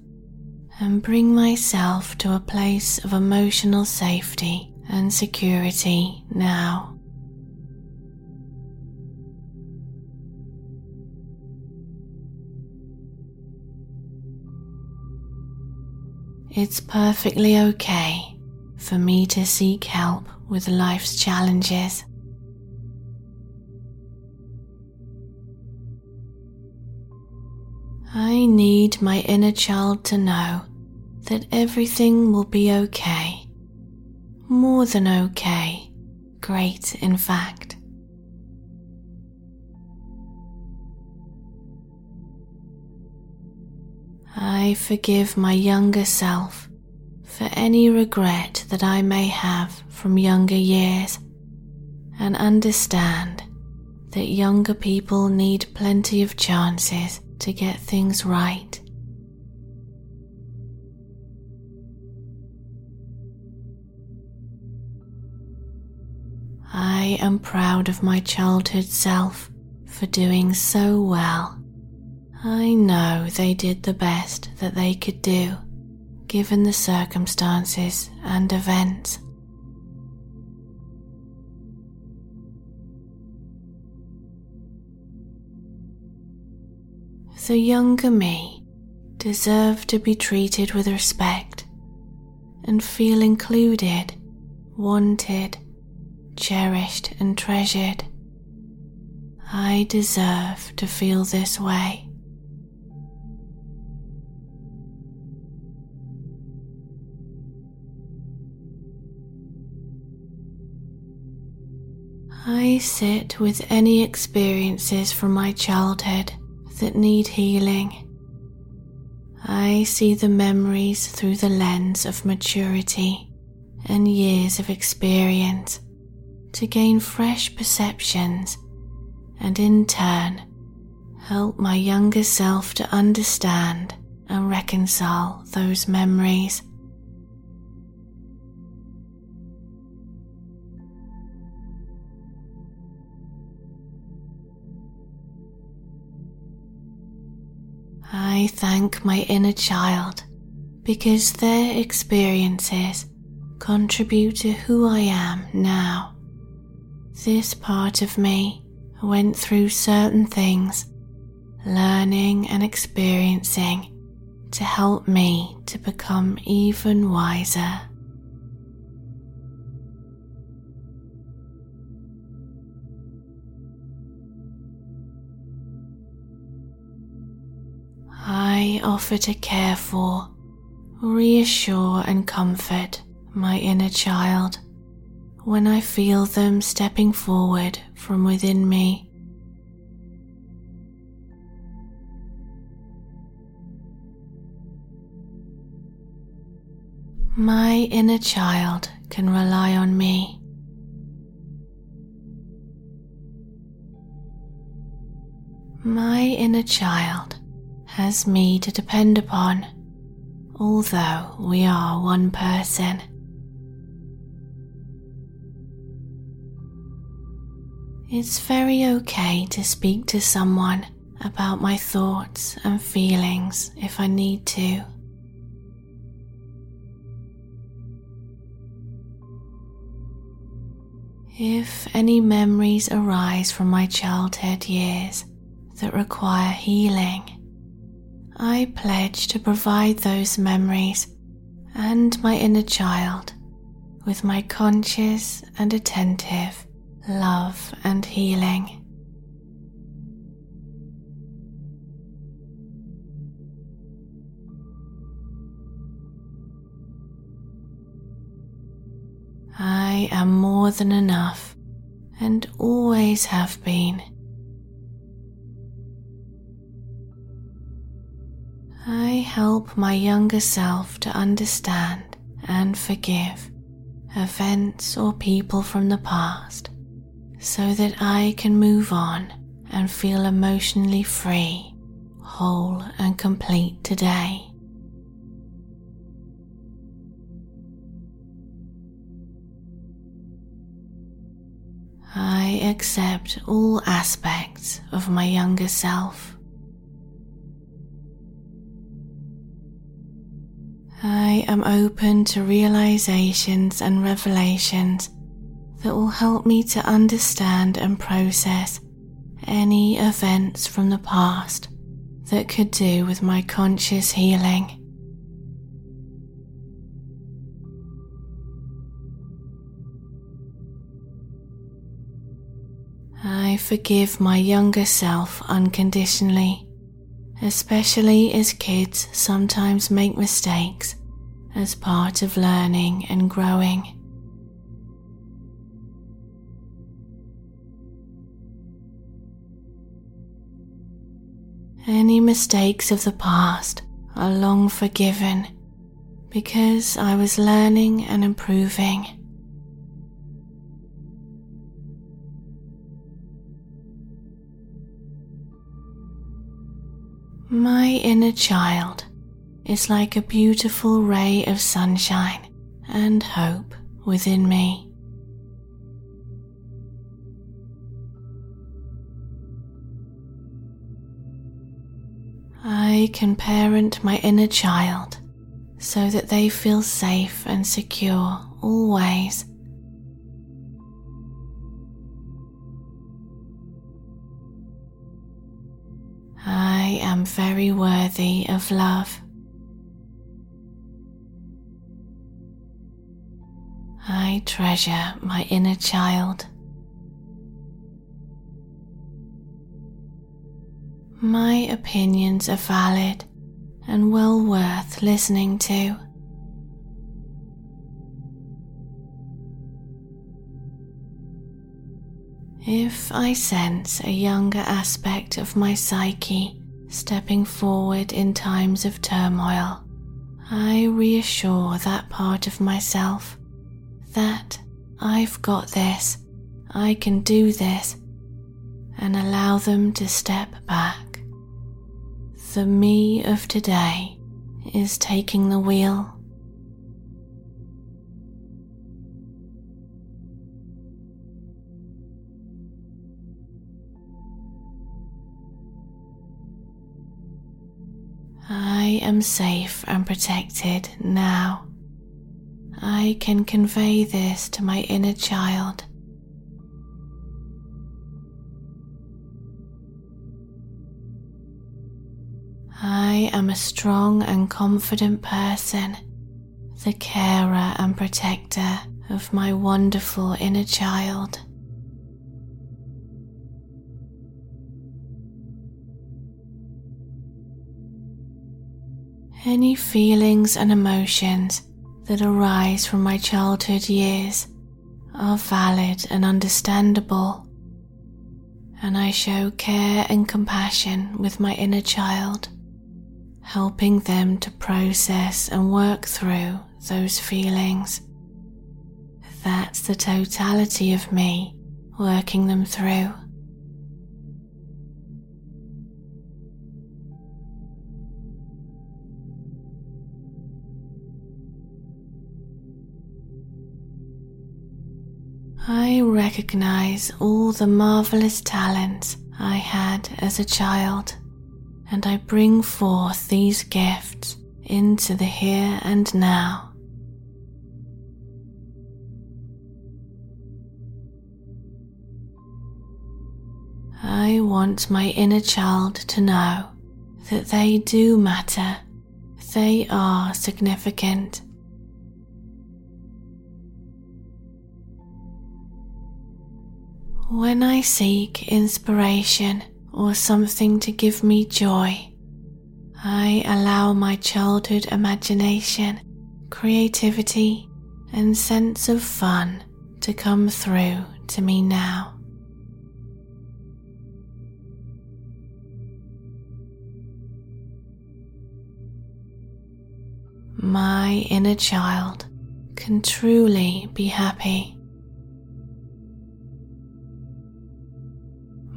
and bring myself to a place of emotional safety and security now. It's perfectly okay for me to seek help with life's challenges. I need my inner child to know that everything will be okay. More than okay. Great, in fact. I forgive my younger self for any regret that I may have from younger years and understand that younger people need plenty of chances to get things right. I am proud of my childhood self for doing so well. I know they did the best that they could do, given the circumstances and events. The younger me deserve to be treated with respect and feel included, wanted, cherished, and treasured. I deserve to feel this way. I sit with any experiences from my childhood that need healing. I see the memories through the lens of maturity and years of experience to gain fresh perceptions and in turn help my younger self to understand and reconcile those memories. I thank my inner child because their experiences contribute to who I am now. This part of me went through certain things, learning and experiencing to help me to become even wiser. I offer to care for, reassure, and comfort my inner child when I feel them stepping forward from within me. My inner child can rely on me. My inner child has me to depend upon, although we are one person. It's very okay to speak to someone about my thoughts and feelings if I need to. If any memories arise from my childhood years that require healing, I pledge to provide those memories and my inner child with my conscious and attentive love and healing. I am more than enough and always have been. Help my younger self to understand and forgive events or people from the past so that I can move on and feel emotionally free, whole, and complete today. I accept all aspects of my younger self. I am open to realizations and revelations that will help me to understand and process any events from the past that could do with my conscious healing. I forgive my younger self unconditionally, especially as kids sometimes make mistakes as part of learning and growing. Any mistakes of the past are long forgiven because I was learning and improving. My inner child is like a beautiful ray of sunshine and hope within me. I can parent my inner child so that they feel safe and secure always. I am very worthy of love. I treasure my inner child. My opinions are valid and well worth listening to. If I sense a younger aspect of my psyche stepping forward in times of turmoil, I reassure that part of myself that I've got this, I can do this, and allow them to step back. The me of today is taking the wheel. I am safe and protected now. I can convey this to my inner child. I am a strong and confident person, the carer and protector of my wonderful inner child. Any feelings and emotions that arise from my childhood years are valid and understandable, and I show care and compassion with my inner child, helping them to process and work through those feelings. That's the totality of me working them through. I recognize all the marvelous talents I had as a child, and I bring forth these gifts into the here and now. I want my inner child to know that they do matter, they are significant When I seek inspiration or something to give me joy, I allow my childhood imagination, creativity, and sense of fun to come through to me now. My inner child can truly be happy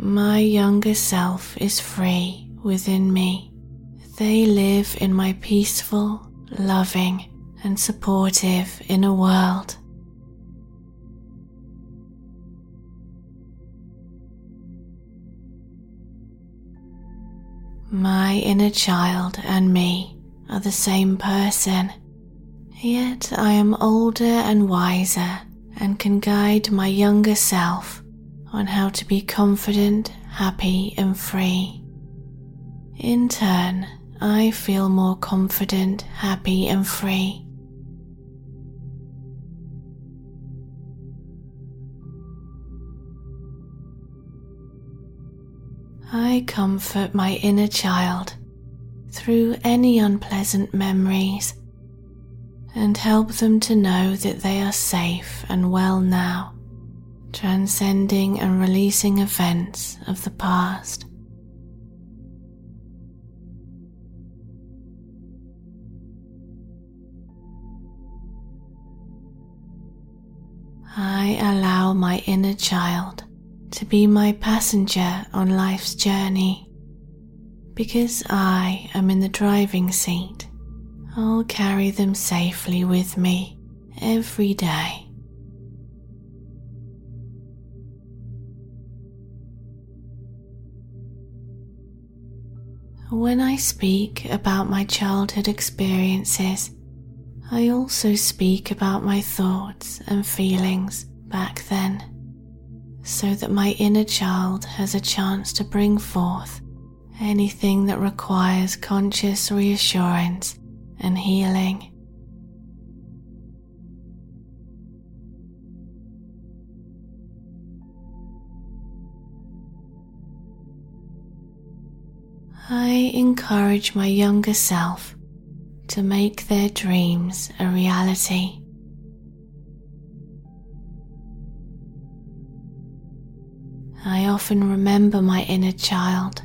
My younger self is free within me. They live in my peaceful, loving, and supportive inner world. My inner child and me are the same person, yet I am older and wiser and can guide my younger self on how to be confident, happy, and free. In turn, I feel more confident, happy, and free. I comfort my inner child through any unpleasant memories and help them to know that they are safe and well now transcending and releasing events of the past. I allow my inner child to be my passenger on life's journey. Because I am in the driving seat, I'll carry them safely with me every day. When I speak about my childhood experiences, I also speak about my thoughts and feelings back then, so that my inner child has a chance to bring forth anything that requires conscious reassurance and healing. I encourage my younger self to make their dreams a reality. I often remember my inner child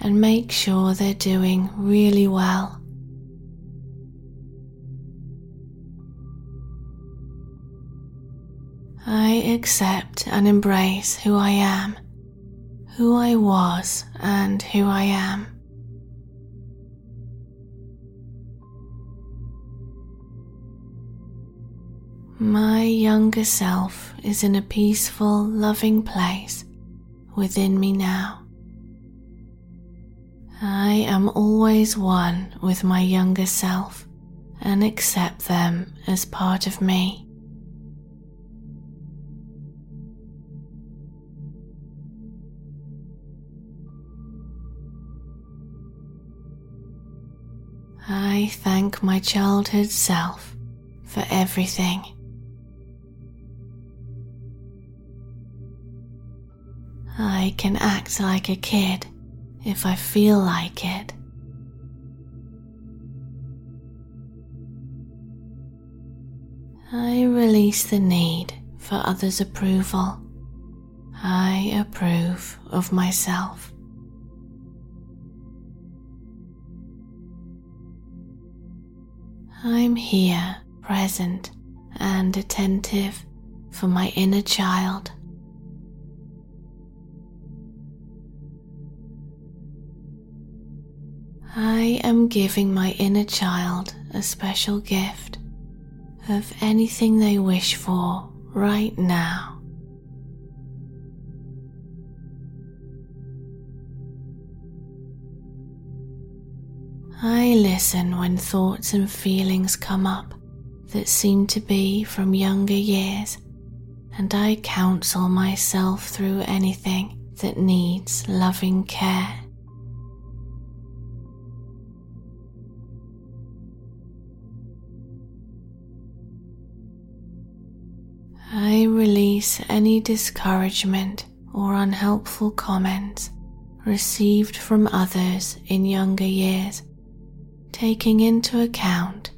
and make sure they're doing really well. I accept and embrace who I am, who I was, and who I am. My younger self is in a peaceful, loving place within me now. I am always one with my younger self and accept them as part of me. I thank my childhood self for everything. I can act like a kid if I feel like it. I release the need for others' approval. I approve of myself. I'm here, present and attentive for my inner child. I am giving my inner child a special gift of anything they wish for right now. I listen when thoughts and feelings come up that seem to be from younger years, and I counsel myself through anything that needs loving care. I release any discouragement or unhelpful comments received from others in younger years, taking into account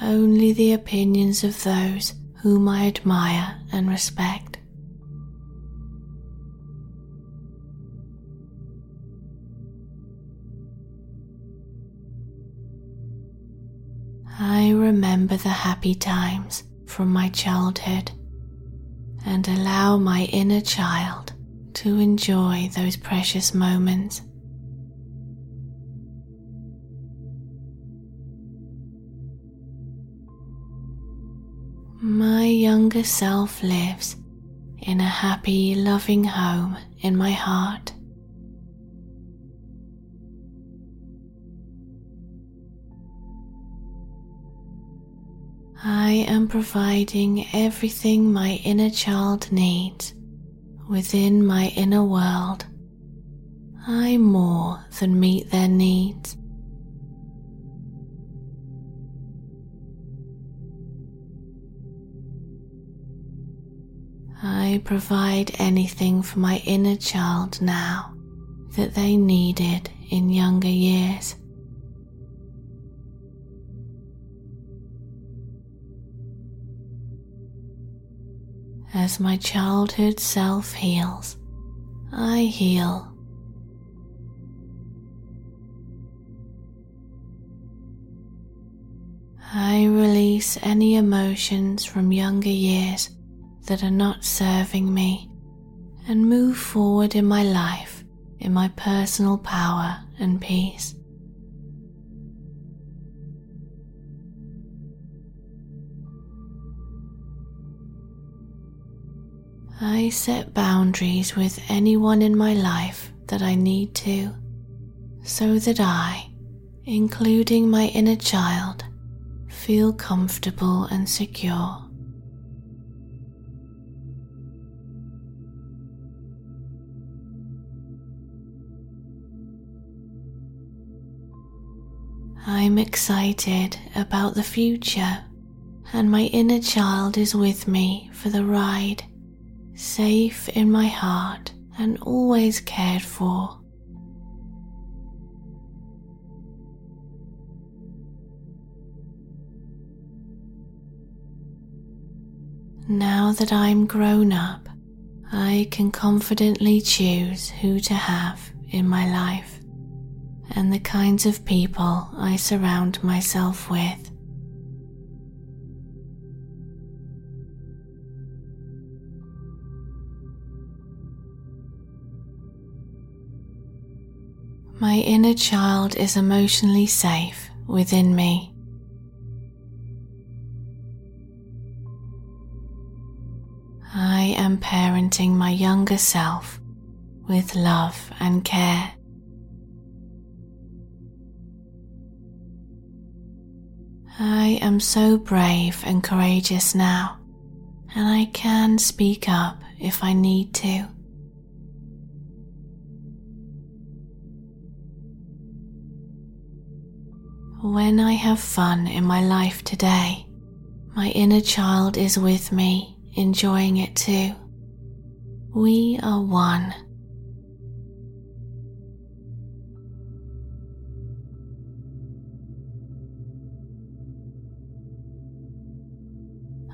only the opinions of those whom I admire and respect. I remember the happy times from my childhood and allow my inner child to enjoy those precious moments. My younger self lives in a happy, loving home in my heart. I am providing everything my inner child needs within my inner world. I more than meet their needs. I provide anything for my inner child now that they needed in younger years. As my childhood self heals, I heal. I release any emotions from younger years that are not serving me and move forward in my life in my personal power and peace. I set boundaries with anyone in my life that I need to, so that I, including my inner child, feel comfortable and secure. I'm excited about the future, and my inner child is with me for the ride safe in my heart and always cared for. Now that I'm grown up, I can confidently choose who to have in my life. And the kinds of people I surround myself with. My inner child is emotionally safe within me. I am parenting my younger self with love and care. I am so brave and courageous now, and I can speak up if I need to. When I have fun in my life today, my inner child is with me, enjoying it too. We are one.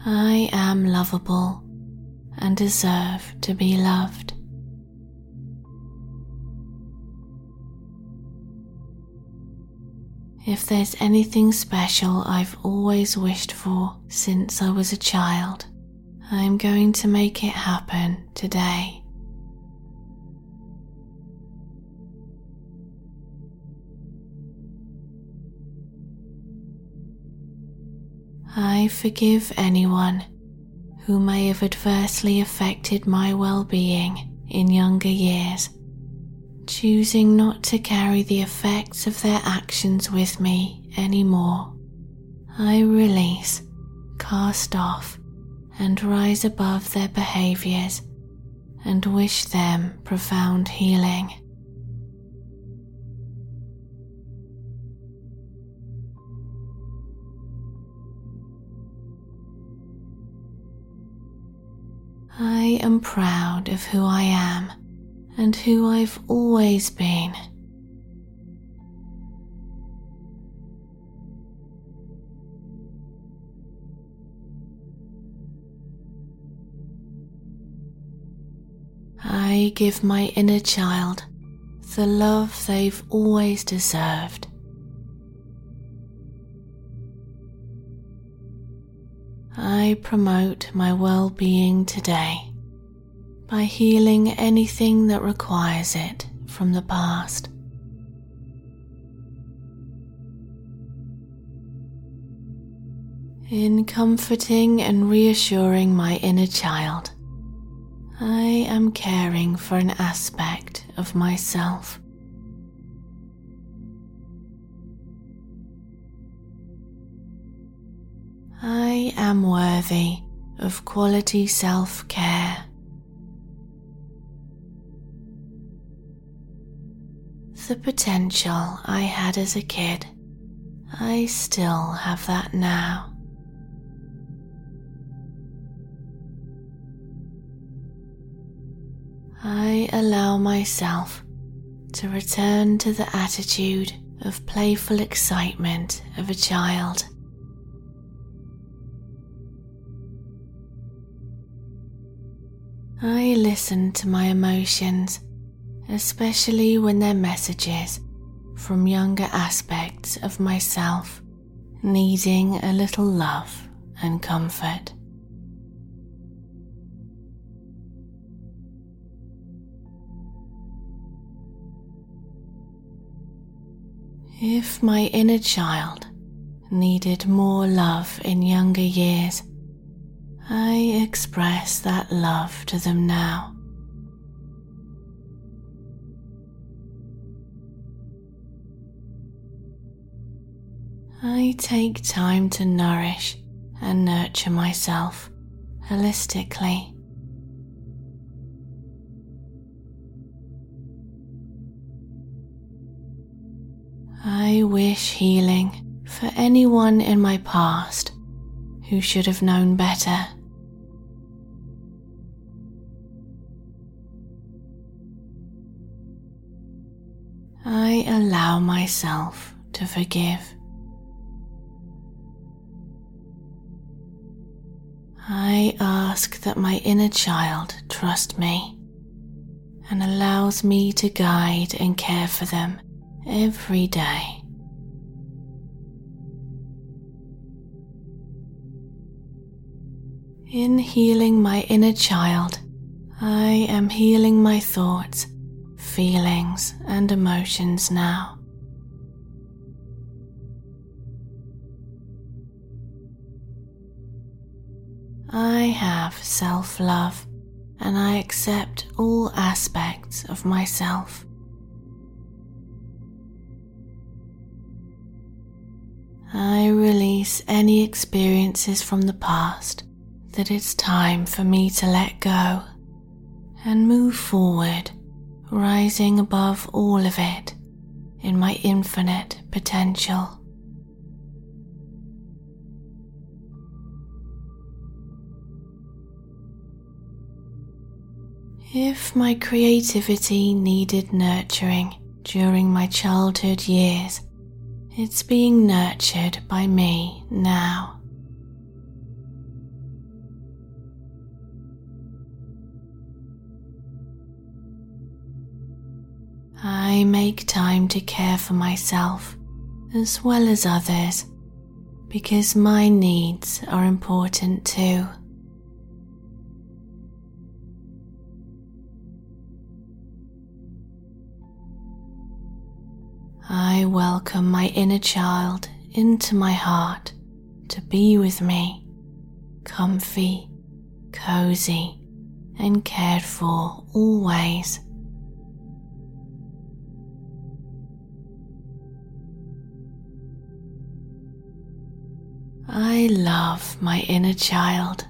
I am lovable and deserve to be loved. If there's anything special I've always wished for since I was a child, I'm going to make it happen today. I forgive anyone who may have adversely affected my well being in younger years choosing not to carry the effects of their actions with me anymore. I release, cast off, and rise above their behaviors and wish them profound healing. I am proud of who I am and who I've always been. I give my inner child the love they've always deserved. I promote my well being today by healing anything that requires it from the past. In comforting and reassuring my inner child, I am caring for an aspect of myself. I am worthy of quality self care. the potential I had as a kid, I still have that now. I allow myself to return to the attitude of playful excitement of a child. I listen to my emotions especially when they're messages from younger aspects of myself needing a little love and comfort. If my inner child needed more love in younger years, I express that love to them now. I take time to nourish and nurture myself holistically. I wish healing for anyone in my past who should have known better. I allow myself to forgive. I ask that my inner child trust me and allows me to guide and care for them every day. In healing my inner child, I am healing my thoughts, feelings, and emotions now. I have self love and I accept all aspects of myself. I release any experiences from the past that it's time for me to let go and move forward, rising above all of it in my infinite potential. If my creativity needed nurturing during my childhood years, it's being nurtured by me now. I make time to care for myself as well as others because my needs are important too. I welcome my inner child into my heart to be with me, comfy, cozy, and cared for always. I love my inner child.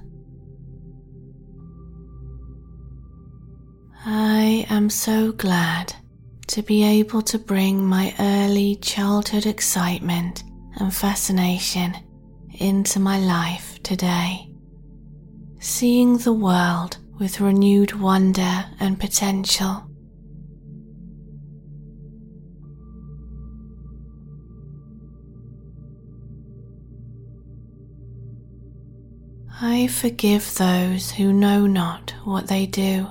I am so glad to be able to bring my early childhood excitement and fascination into my life today, seeing the world with renewed wonder and potential. I forgive those who know not what they do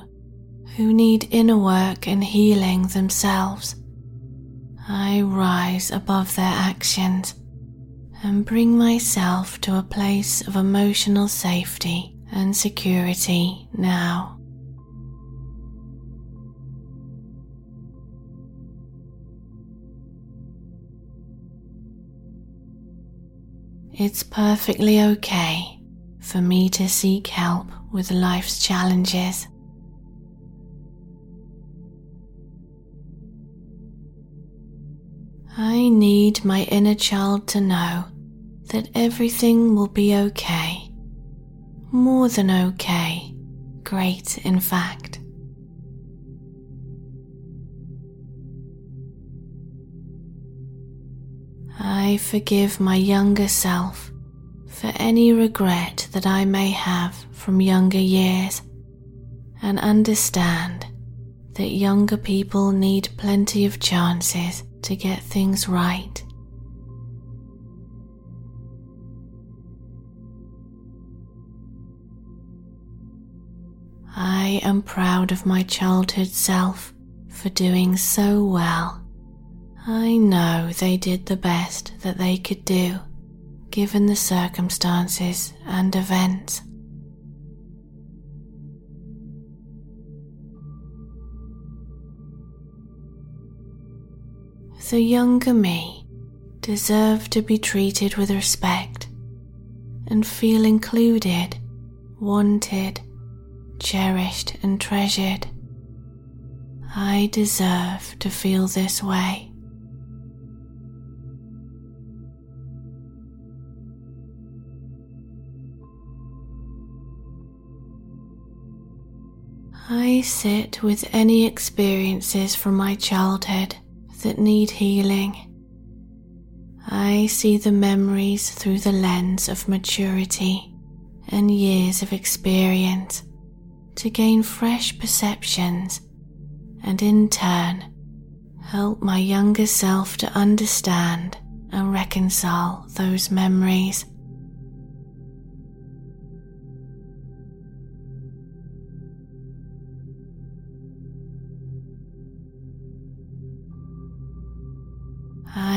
who need inner work and healing themselves. I rise above their actions and bring myself to a place of emotional safety and security now. It's perfectly okay for me to seek help with life's challenges. I need my inner child to know that everything will be okay. More than okay. Great, in fact. I forgive my younger self for any regret that I may have from younger years and understand that younger people need plenty of chances to get things right. I am proud of my childhood self for doing so well. I know they did the best that they could do, given the circumstances and events. the younger me deserve to be treated with respect and feel included, wanted, cherished, and treasured. I deserve to feel this way. I sit with any experiences from my childhood that need healing. I see the memories through the lens of maturity and years of experience to gain fresh perceptions and in turn help my younger self to understand and reconcile those memories.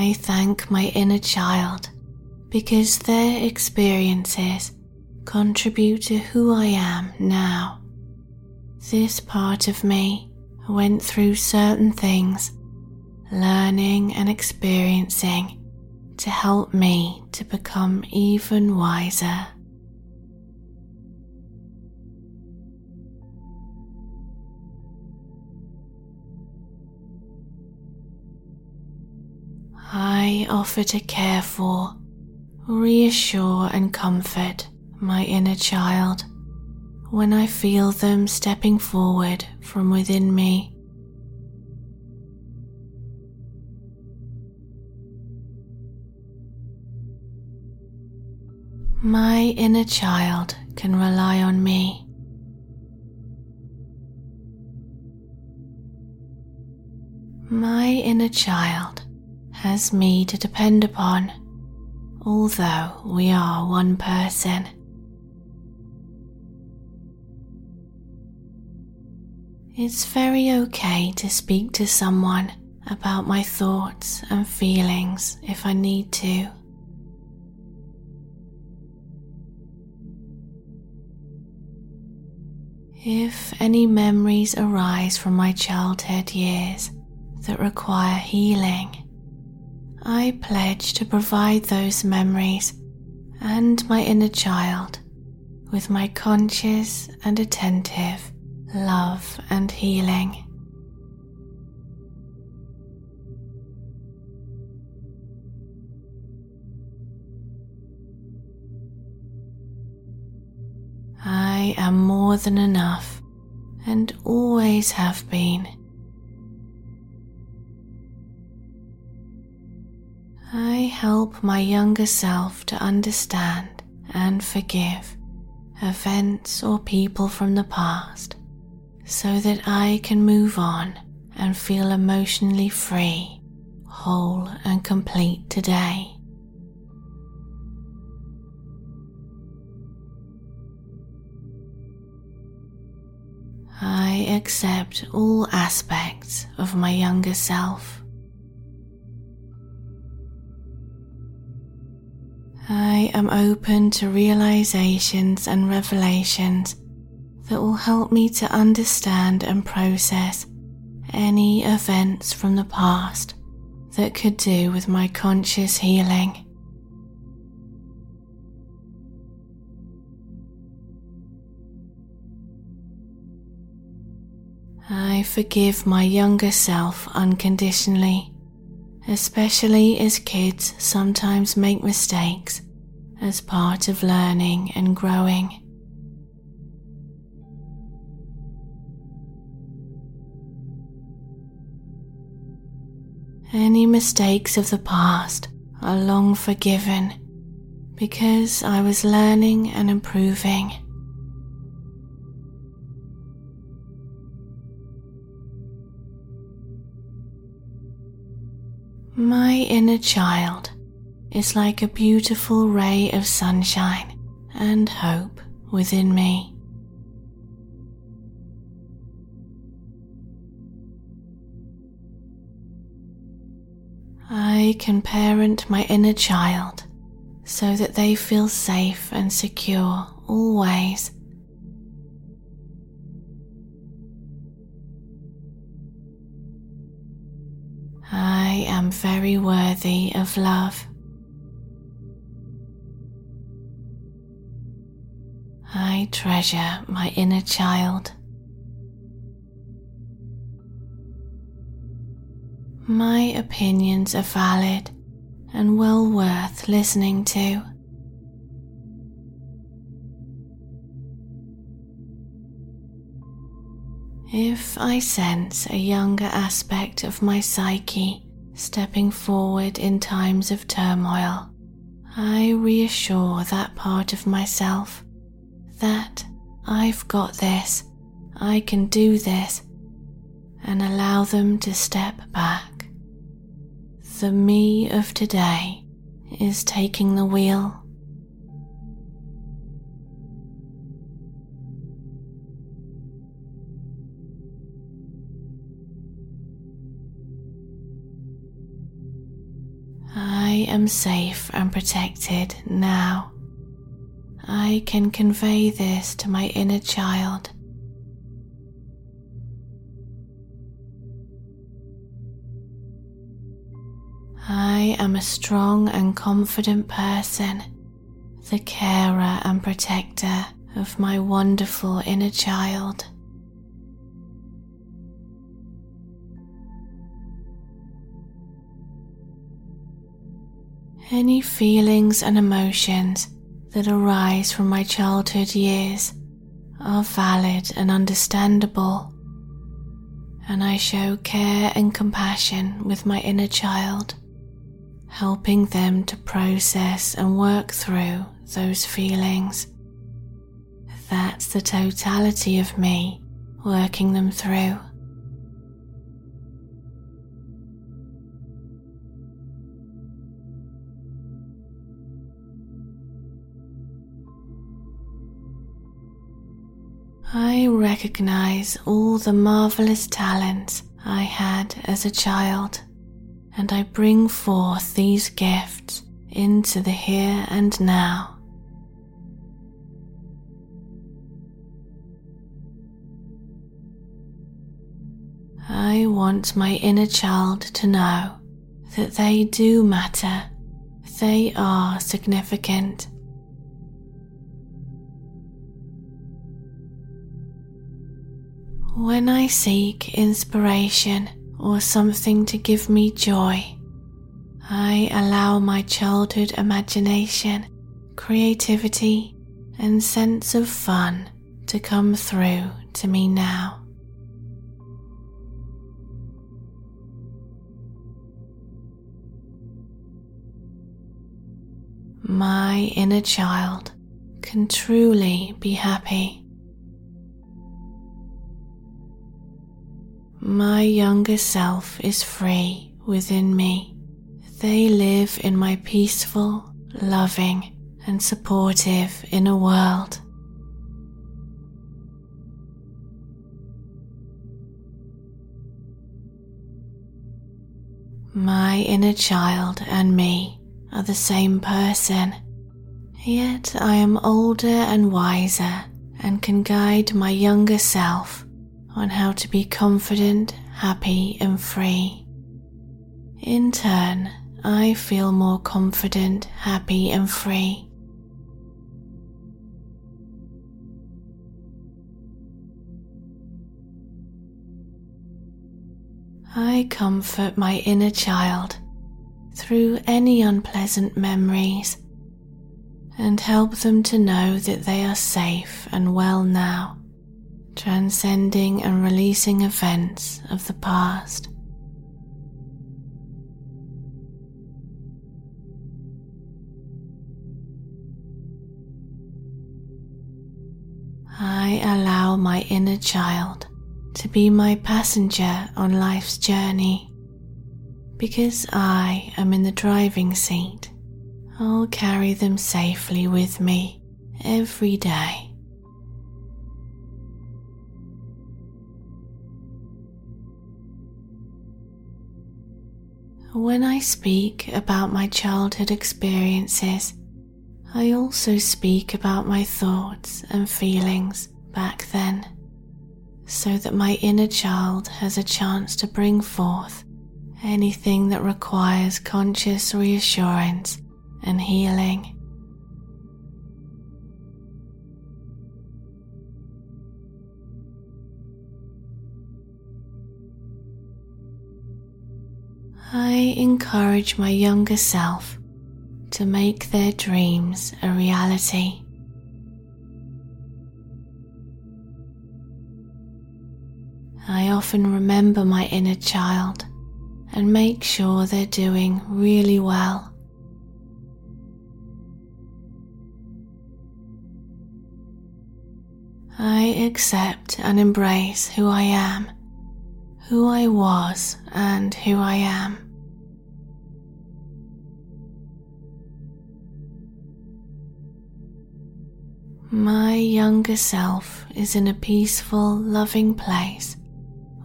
I thank my inner child because their experiences contribute to who I am now. This part of me went through certain things, learning and experiencing to help me to become even wiser. I offer to care for, reassure, and comfort my inner child when I feel them stepping forward from within me. My inner child can rely on me. My inner child has me to depend upon, although we are one person. It's very okay to speak to someone about my thoughts and feelings if I need to. If any memories arise from my childhood years that require healing, I pledge to provide those memories and my inner child with my conscious and attentive love and healing. I am more than enough and always have been. I help my younger self to understand and forgive events or people from the past so that I can move on and feel emotionally free, whole, and complete today. I accept all aspects of my younger self. I am open to realizations and revelations that will help me to understand and process any events from the past that could do with my conscious healing. I forgive my younger self unconditionally, especially as kids sometimes make mistakes as part of learning and growing. Any mistakes of the past are long forgiven because I was learning and improving. My inner child is like a beautiful ray of sunshine and hope within me. I can parent my inner child so that they feel safe and secure always. I am very worthy of love. I treasure my inner child. My opinions are valid and well worth listening to. If I sense a younger aspect of my psyche stepping forward in times of turmoil, I reassure that part of myself that I've got this, I can do this, and allow them to step back. The me of today is taking the wheel am safe and protected now. I can convey this to my inner child. I am a strong and confident person, the carer and protector of my wonderful inner child. Any feelings and emotions that arise from my childhood years are valid and understandable, and I show care and compassion with my inner child, helping them to process and work through those feelings. That's the totality of me working them through. I recognize all the marvelous talents I had as a child, and I bring forth these gifts into the here and now. I want my inner child to know that they do matter, they are significant When I seek inspiration or something to give me joy, I allow my childhood imagination, creativity, and sense of fun to come through to me now. My inner child can truly be happy My younger self is free within me. They live in my peaceful, loving, and supportive inner world. My inner child and me are the same person, yet I am older and wiser and can guide my younger self on how to be confident, happy, and free. In turn, I feel more confident, happy, and free. I comfort my inner child through any unpleasant memories and help them to know that they are safe and well now transcending and releasing events of the past. I allow my inner child to be my passenger on life's journey. Because I am in the driving seat, I'll carry them safely with me every day. When I speak about my childhood experiences, I also speak about my thoughts and feelings back then, so that my inner child has a chance to bring forth anything that requires conscious reassurance and healing. I encourage my younger self to make their dreams a reality. I often remember my inner child and make sure they're doing really well. I accept and embrace who I am who I was and who I am. My younger self is in a peaceful, loving place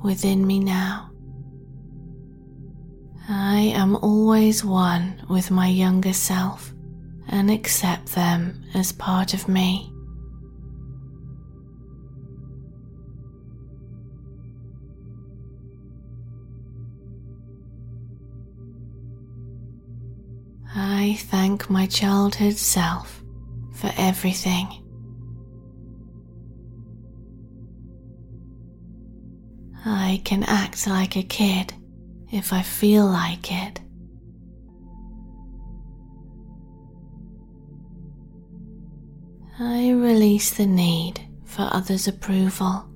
within me now. I am always one with my younger self and accept them as part of me. I thank my childhood self for everything. I can act like a kid if I feel like it. I release the need for others' approval.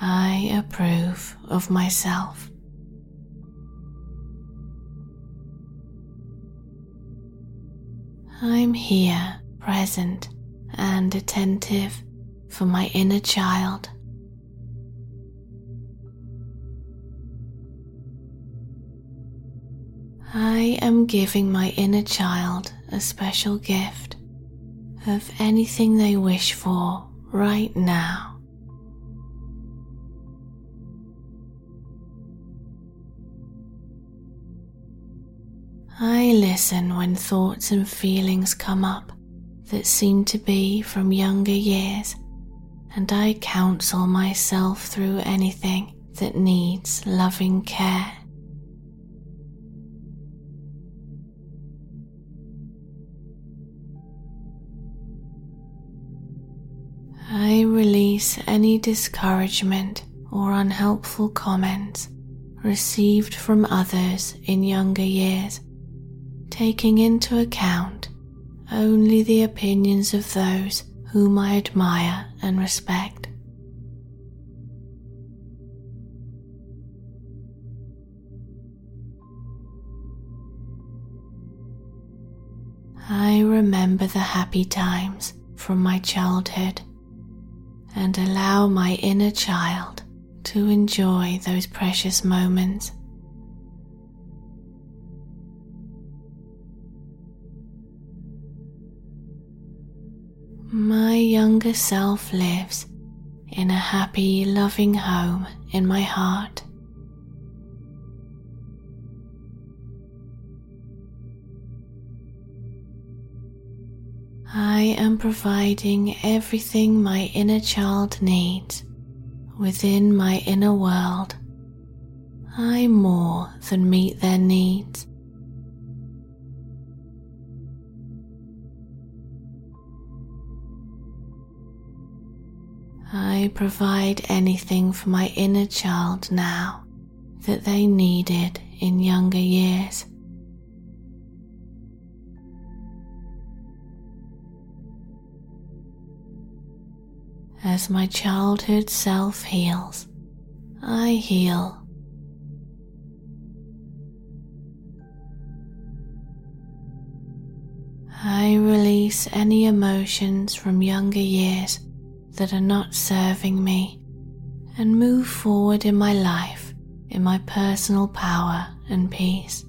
I approve of myself. I'm here, present and attentive for my inner child. I am giving my inner child a special gift of anything they wish for right now. I listen when thoughts and feelings come up that seem to be from younger years, and I counsel myself through anything that needs loving care. I release any discouragement or unhelpful comments received from others in younger years taking into account only the opinions of those whom I admire and respect. I remember the happy times from my childhood and allow my inner child to enjoy those precious moments. My younger self lives in a happy, loving home in my heart. I am providing everything my inner child needs within my inner world. I more than meet their needs. I provide anything for my inner child now that they needed in younger years. As my childhood self heals, I heal. I release any emotions from younger years that are not serving me and move forward in my life in my personal power and peace.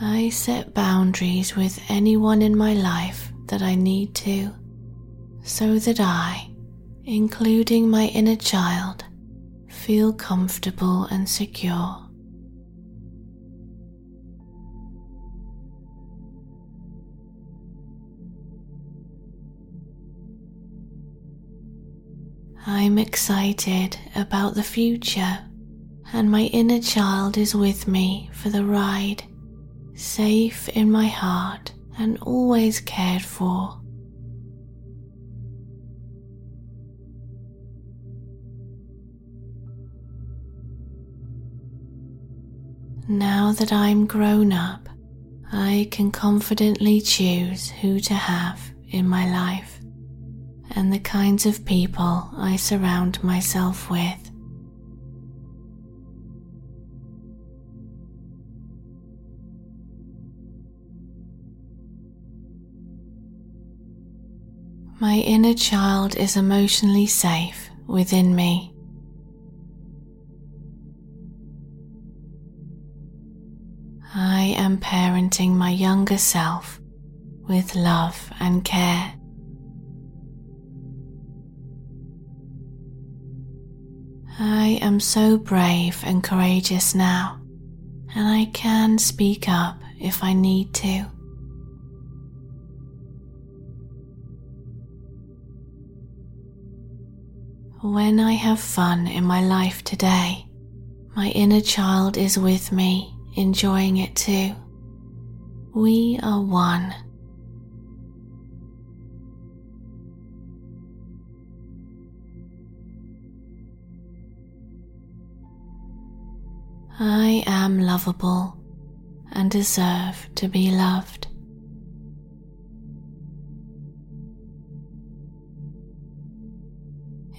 I set boundaries with anyone in my life that I need to, so that I, including my inner child, feel comfortable and secure. I'm excited about the future, and my inner child is with me for the ride, safe in my heart and always cared for. Now that I'm grown up, I can confidently choose who to have in my life and the kinds of people I surround myself with. My inner child is emotionally safe within me. I am parenting my younger self with love and care. I am so brave and courageous now, and I can speak up if I need to. When I have fun in my life today, my inner child is with me, enjoying it too. We are one. I am lovable and deserve to be loved.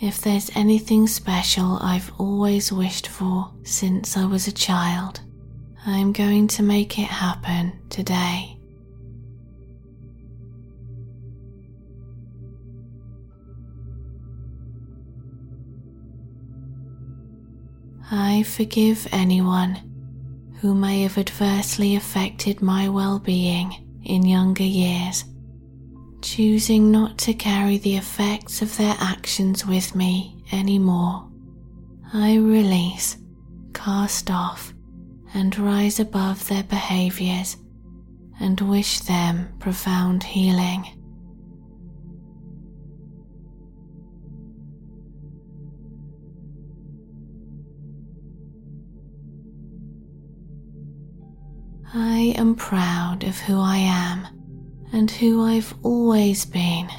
If there's anything special I've always wished for since I was a child, I'm going to make it happen today. I forgive anyone who may have adversely affected my well being in younger years, choosing not to carry the effects of their actions with me anymore. I release, cast off, and rise above their behaviors and wish them profound healing. I am proud of who I am and who I've always been.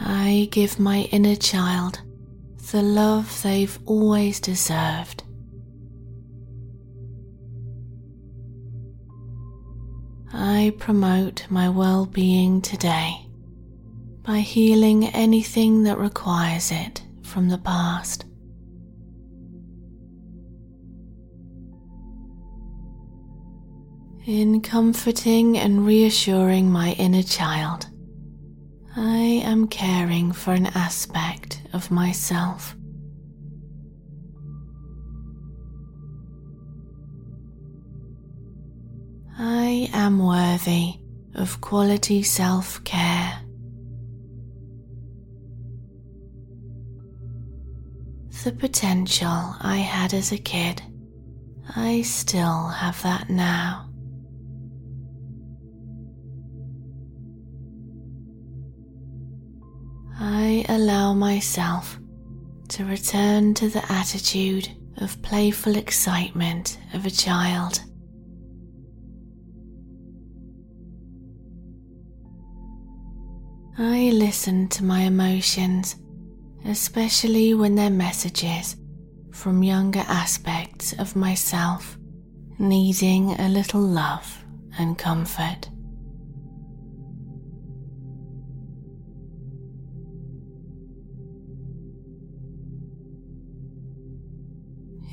I give my inner child the love they've always deserved. I promote my well being today by healing anything that requires it from the past. In comforting and reassuring my inner child, I am caring for an aspect of myself. I am worthy of quality self care. The potential I had as a kid, I still have that now. I allow myself to return to the attitude of playful excitement of a child. I listen to my emotions, especially when they're messages from younger aspects of myself needing a little love and comfort.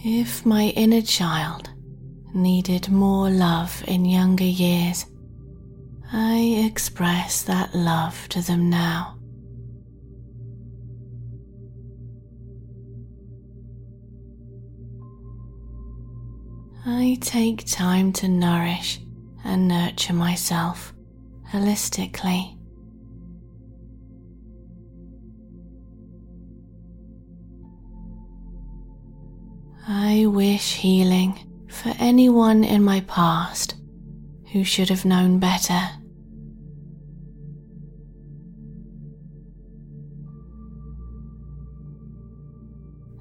If my inner child needed more love in younger years, I express that love to them now. I take time to nourish and nurture myself holistically. I wish healing for anyone in my past who should have known better.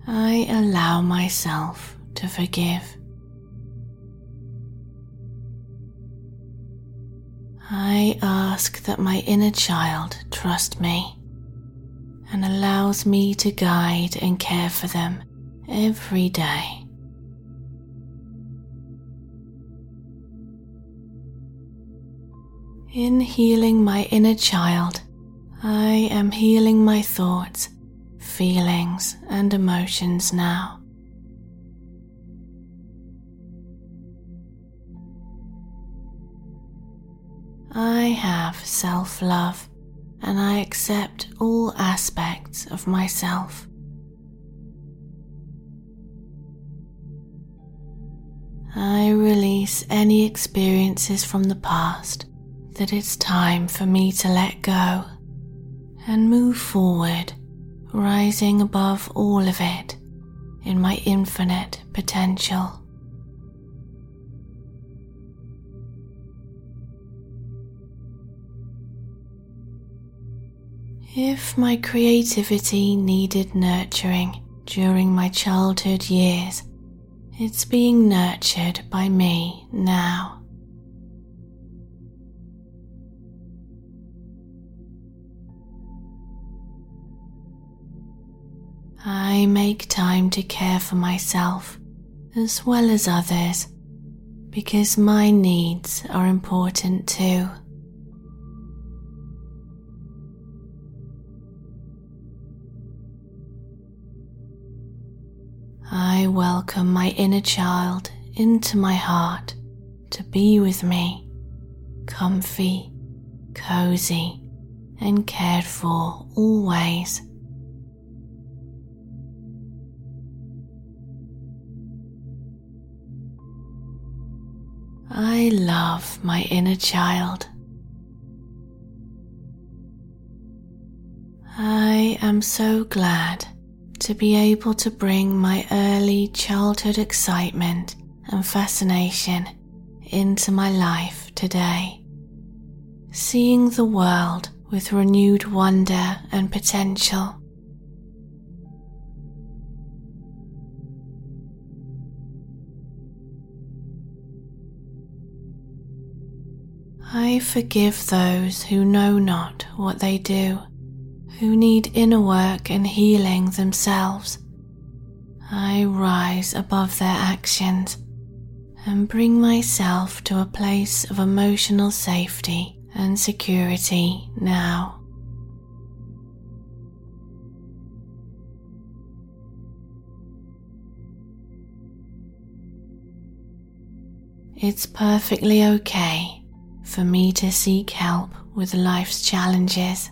I allow myself to forgive. I ask that my inner child trust me and allows me to guide and care for them every day. In healing my inner child, I am healing my thoughts, feelings, and emotions now. I have self love and I accept all aspects of myself. I release any experiences from the past that it's time for me to let go and move forward, rising above all of it in my infinite potential. If my creativity needed nurturing during my childhood years, it's being nurtured by me now. I make time to care for myself as well as others because my needs are important too. I welcome my inner child into my heart to be with me, comfy, cozy, and cared for always. I love my inner child. I am so glad to be able to bring my early childhood excitement and fascination into my life today, seeing the world with renewed wonder and potential. I forgive those who know not what they do who need inner work and healing themselves. I rise above their actions and bring myself to a place of emotional safety and security now. It's perfectly okay for me to seek help with life's challenges.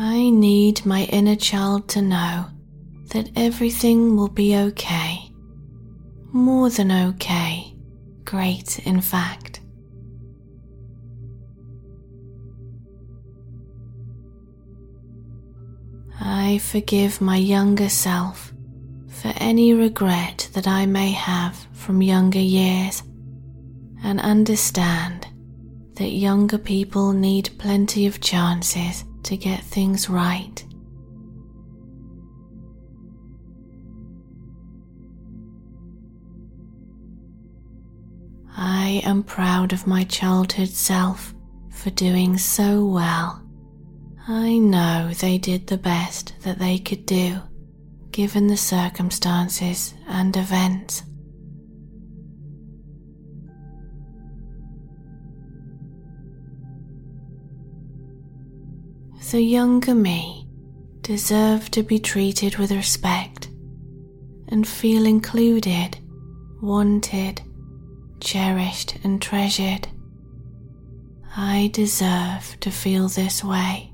I need my inner child to know that everything will be okay. More than okay. Great, in fact. I forgive my younger self for any regret that I may have from younger years and understand that younger people need plenty of chances to get things right. I am proud of my childhood self for doing so well. I know they did the best that they could do given the circumstances and events. The younger me deserve to be treated with respect and feel included, wanted, cherished, and treasured. I deserve to feel this way.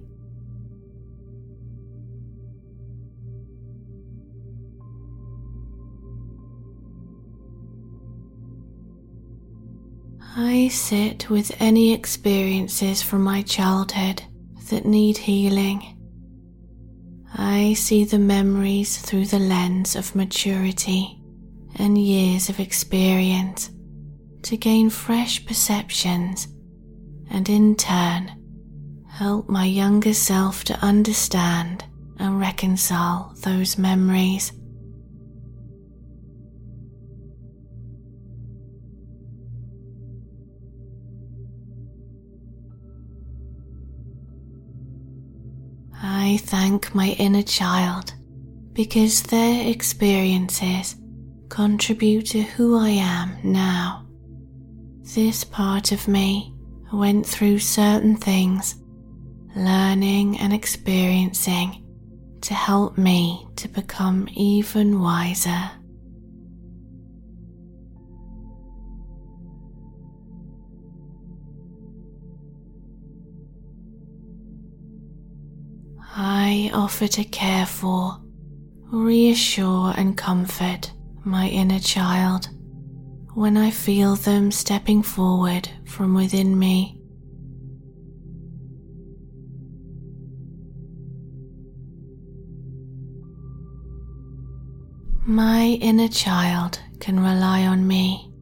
I sit with any experiences from my childhood that need healing. I see the memories through the lens of maturity and years of experience to gain fresh perceptions and in turn help my younger self to understand and reconcile those memories. I thank my inner child because their experiences contribute to who I am now. This part of me went through certain things, learning and experiencing to help me to become even wiser. I offer to care for reassure and comfort my inner child when I feel them stepping forward from within me. My inner child can rely on me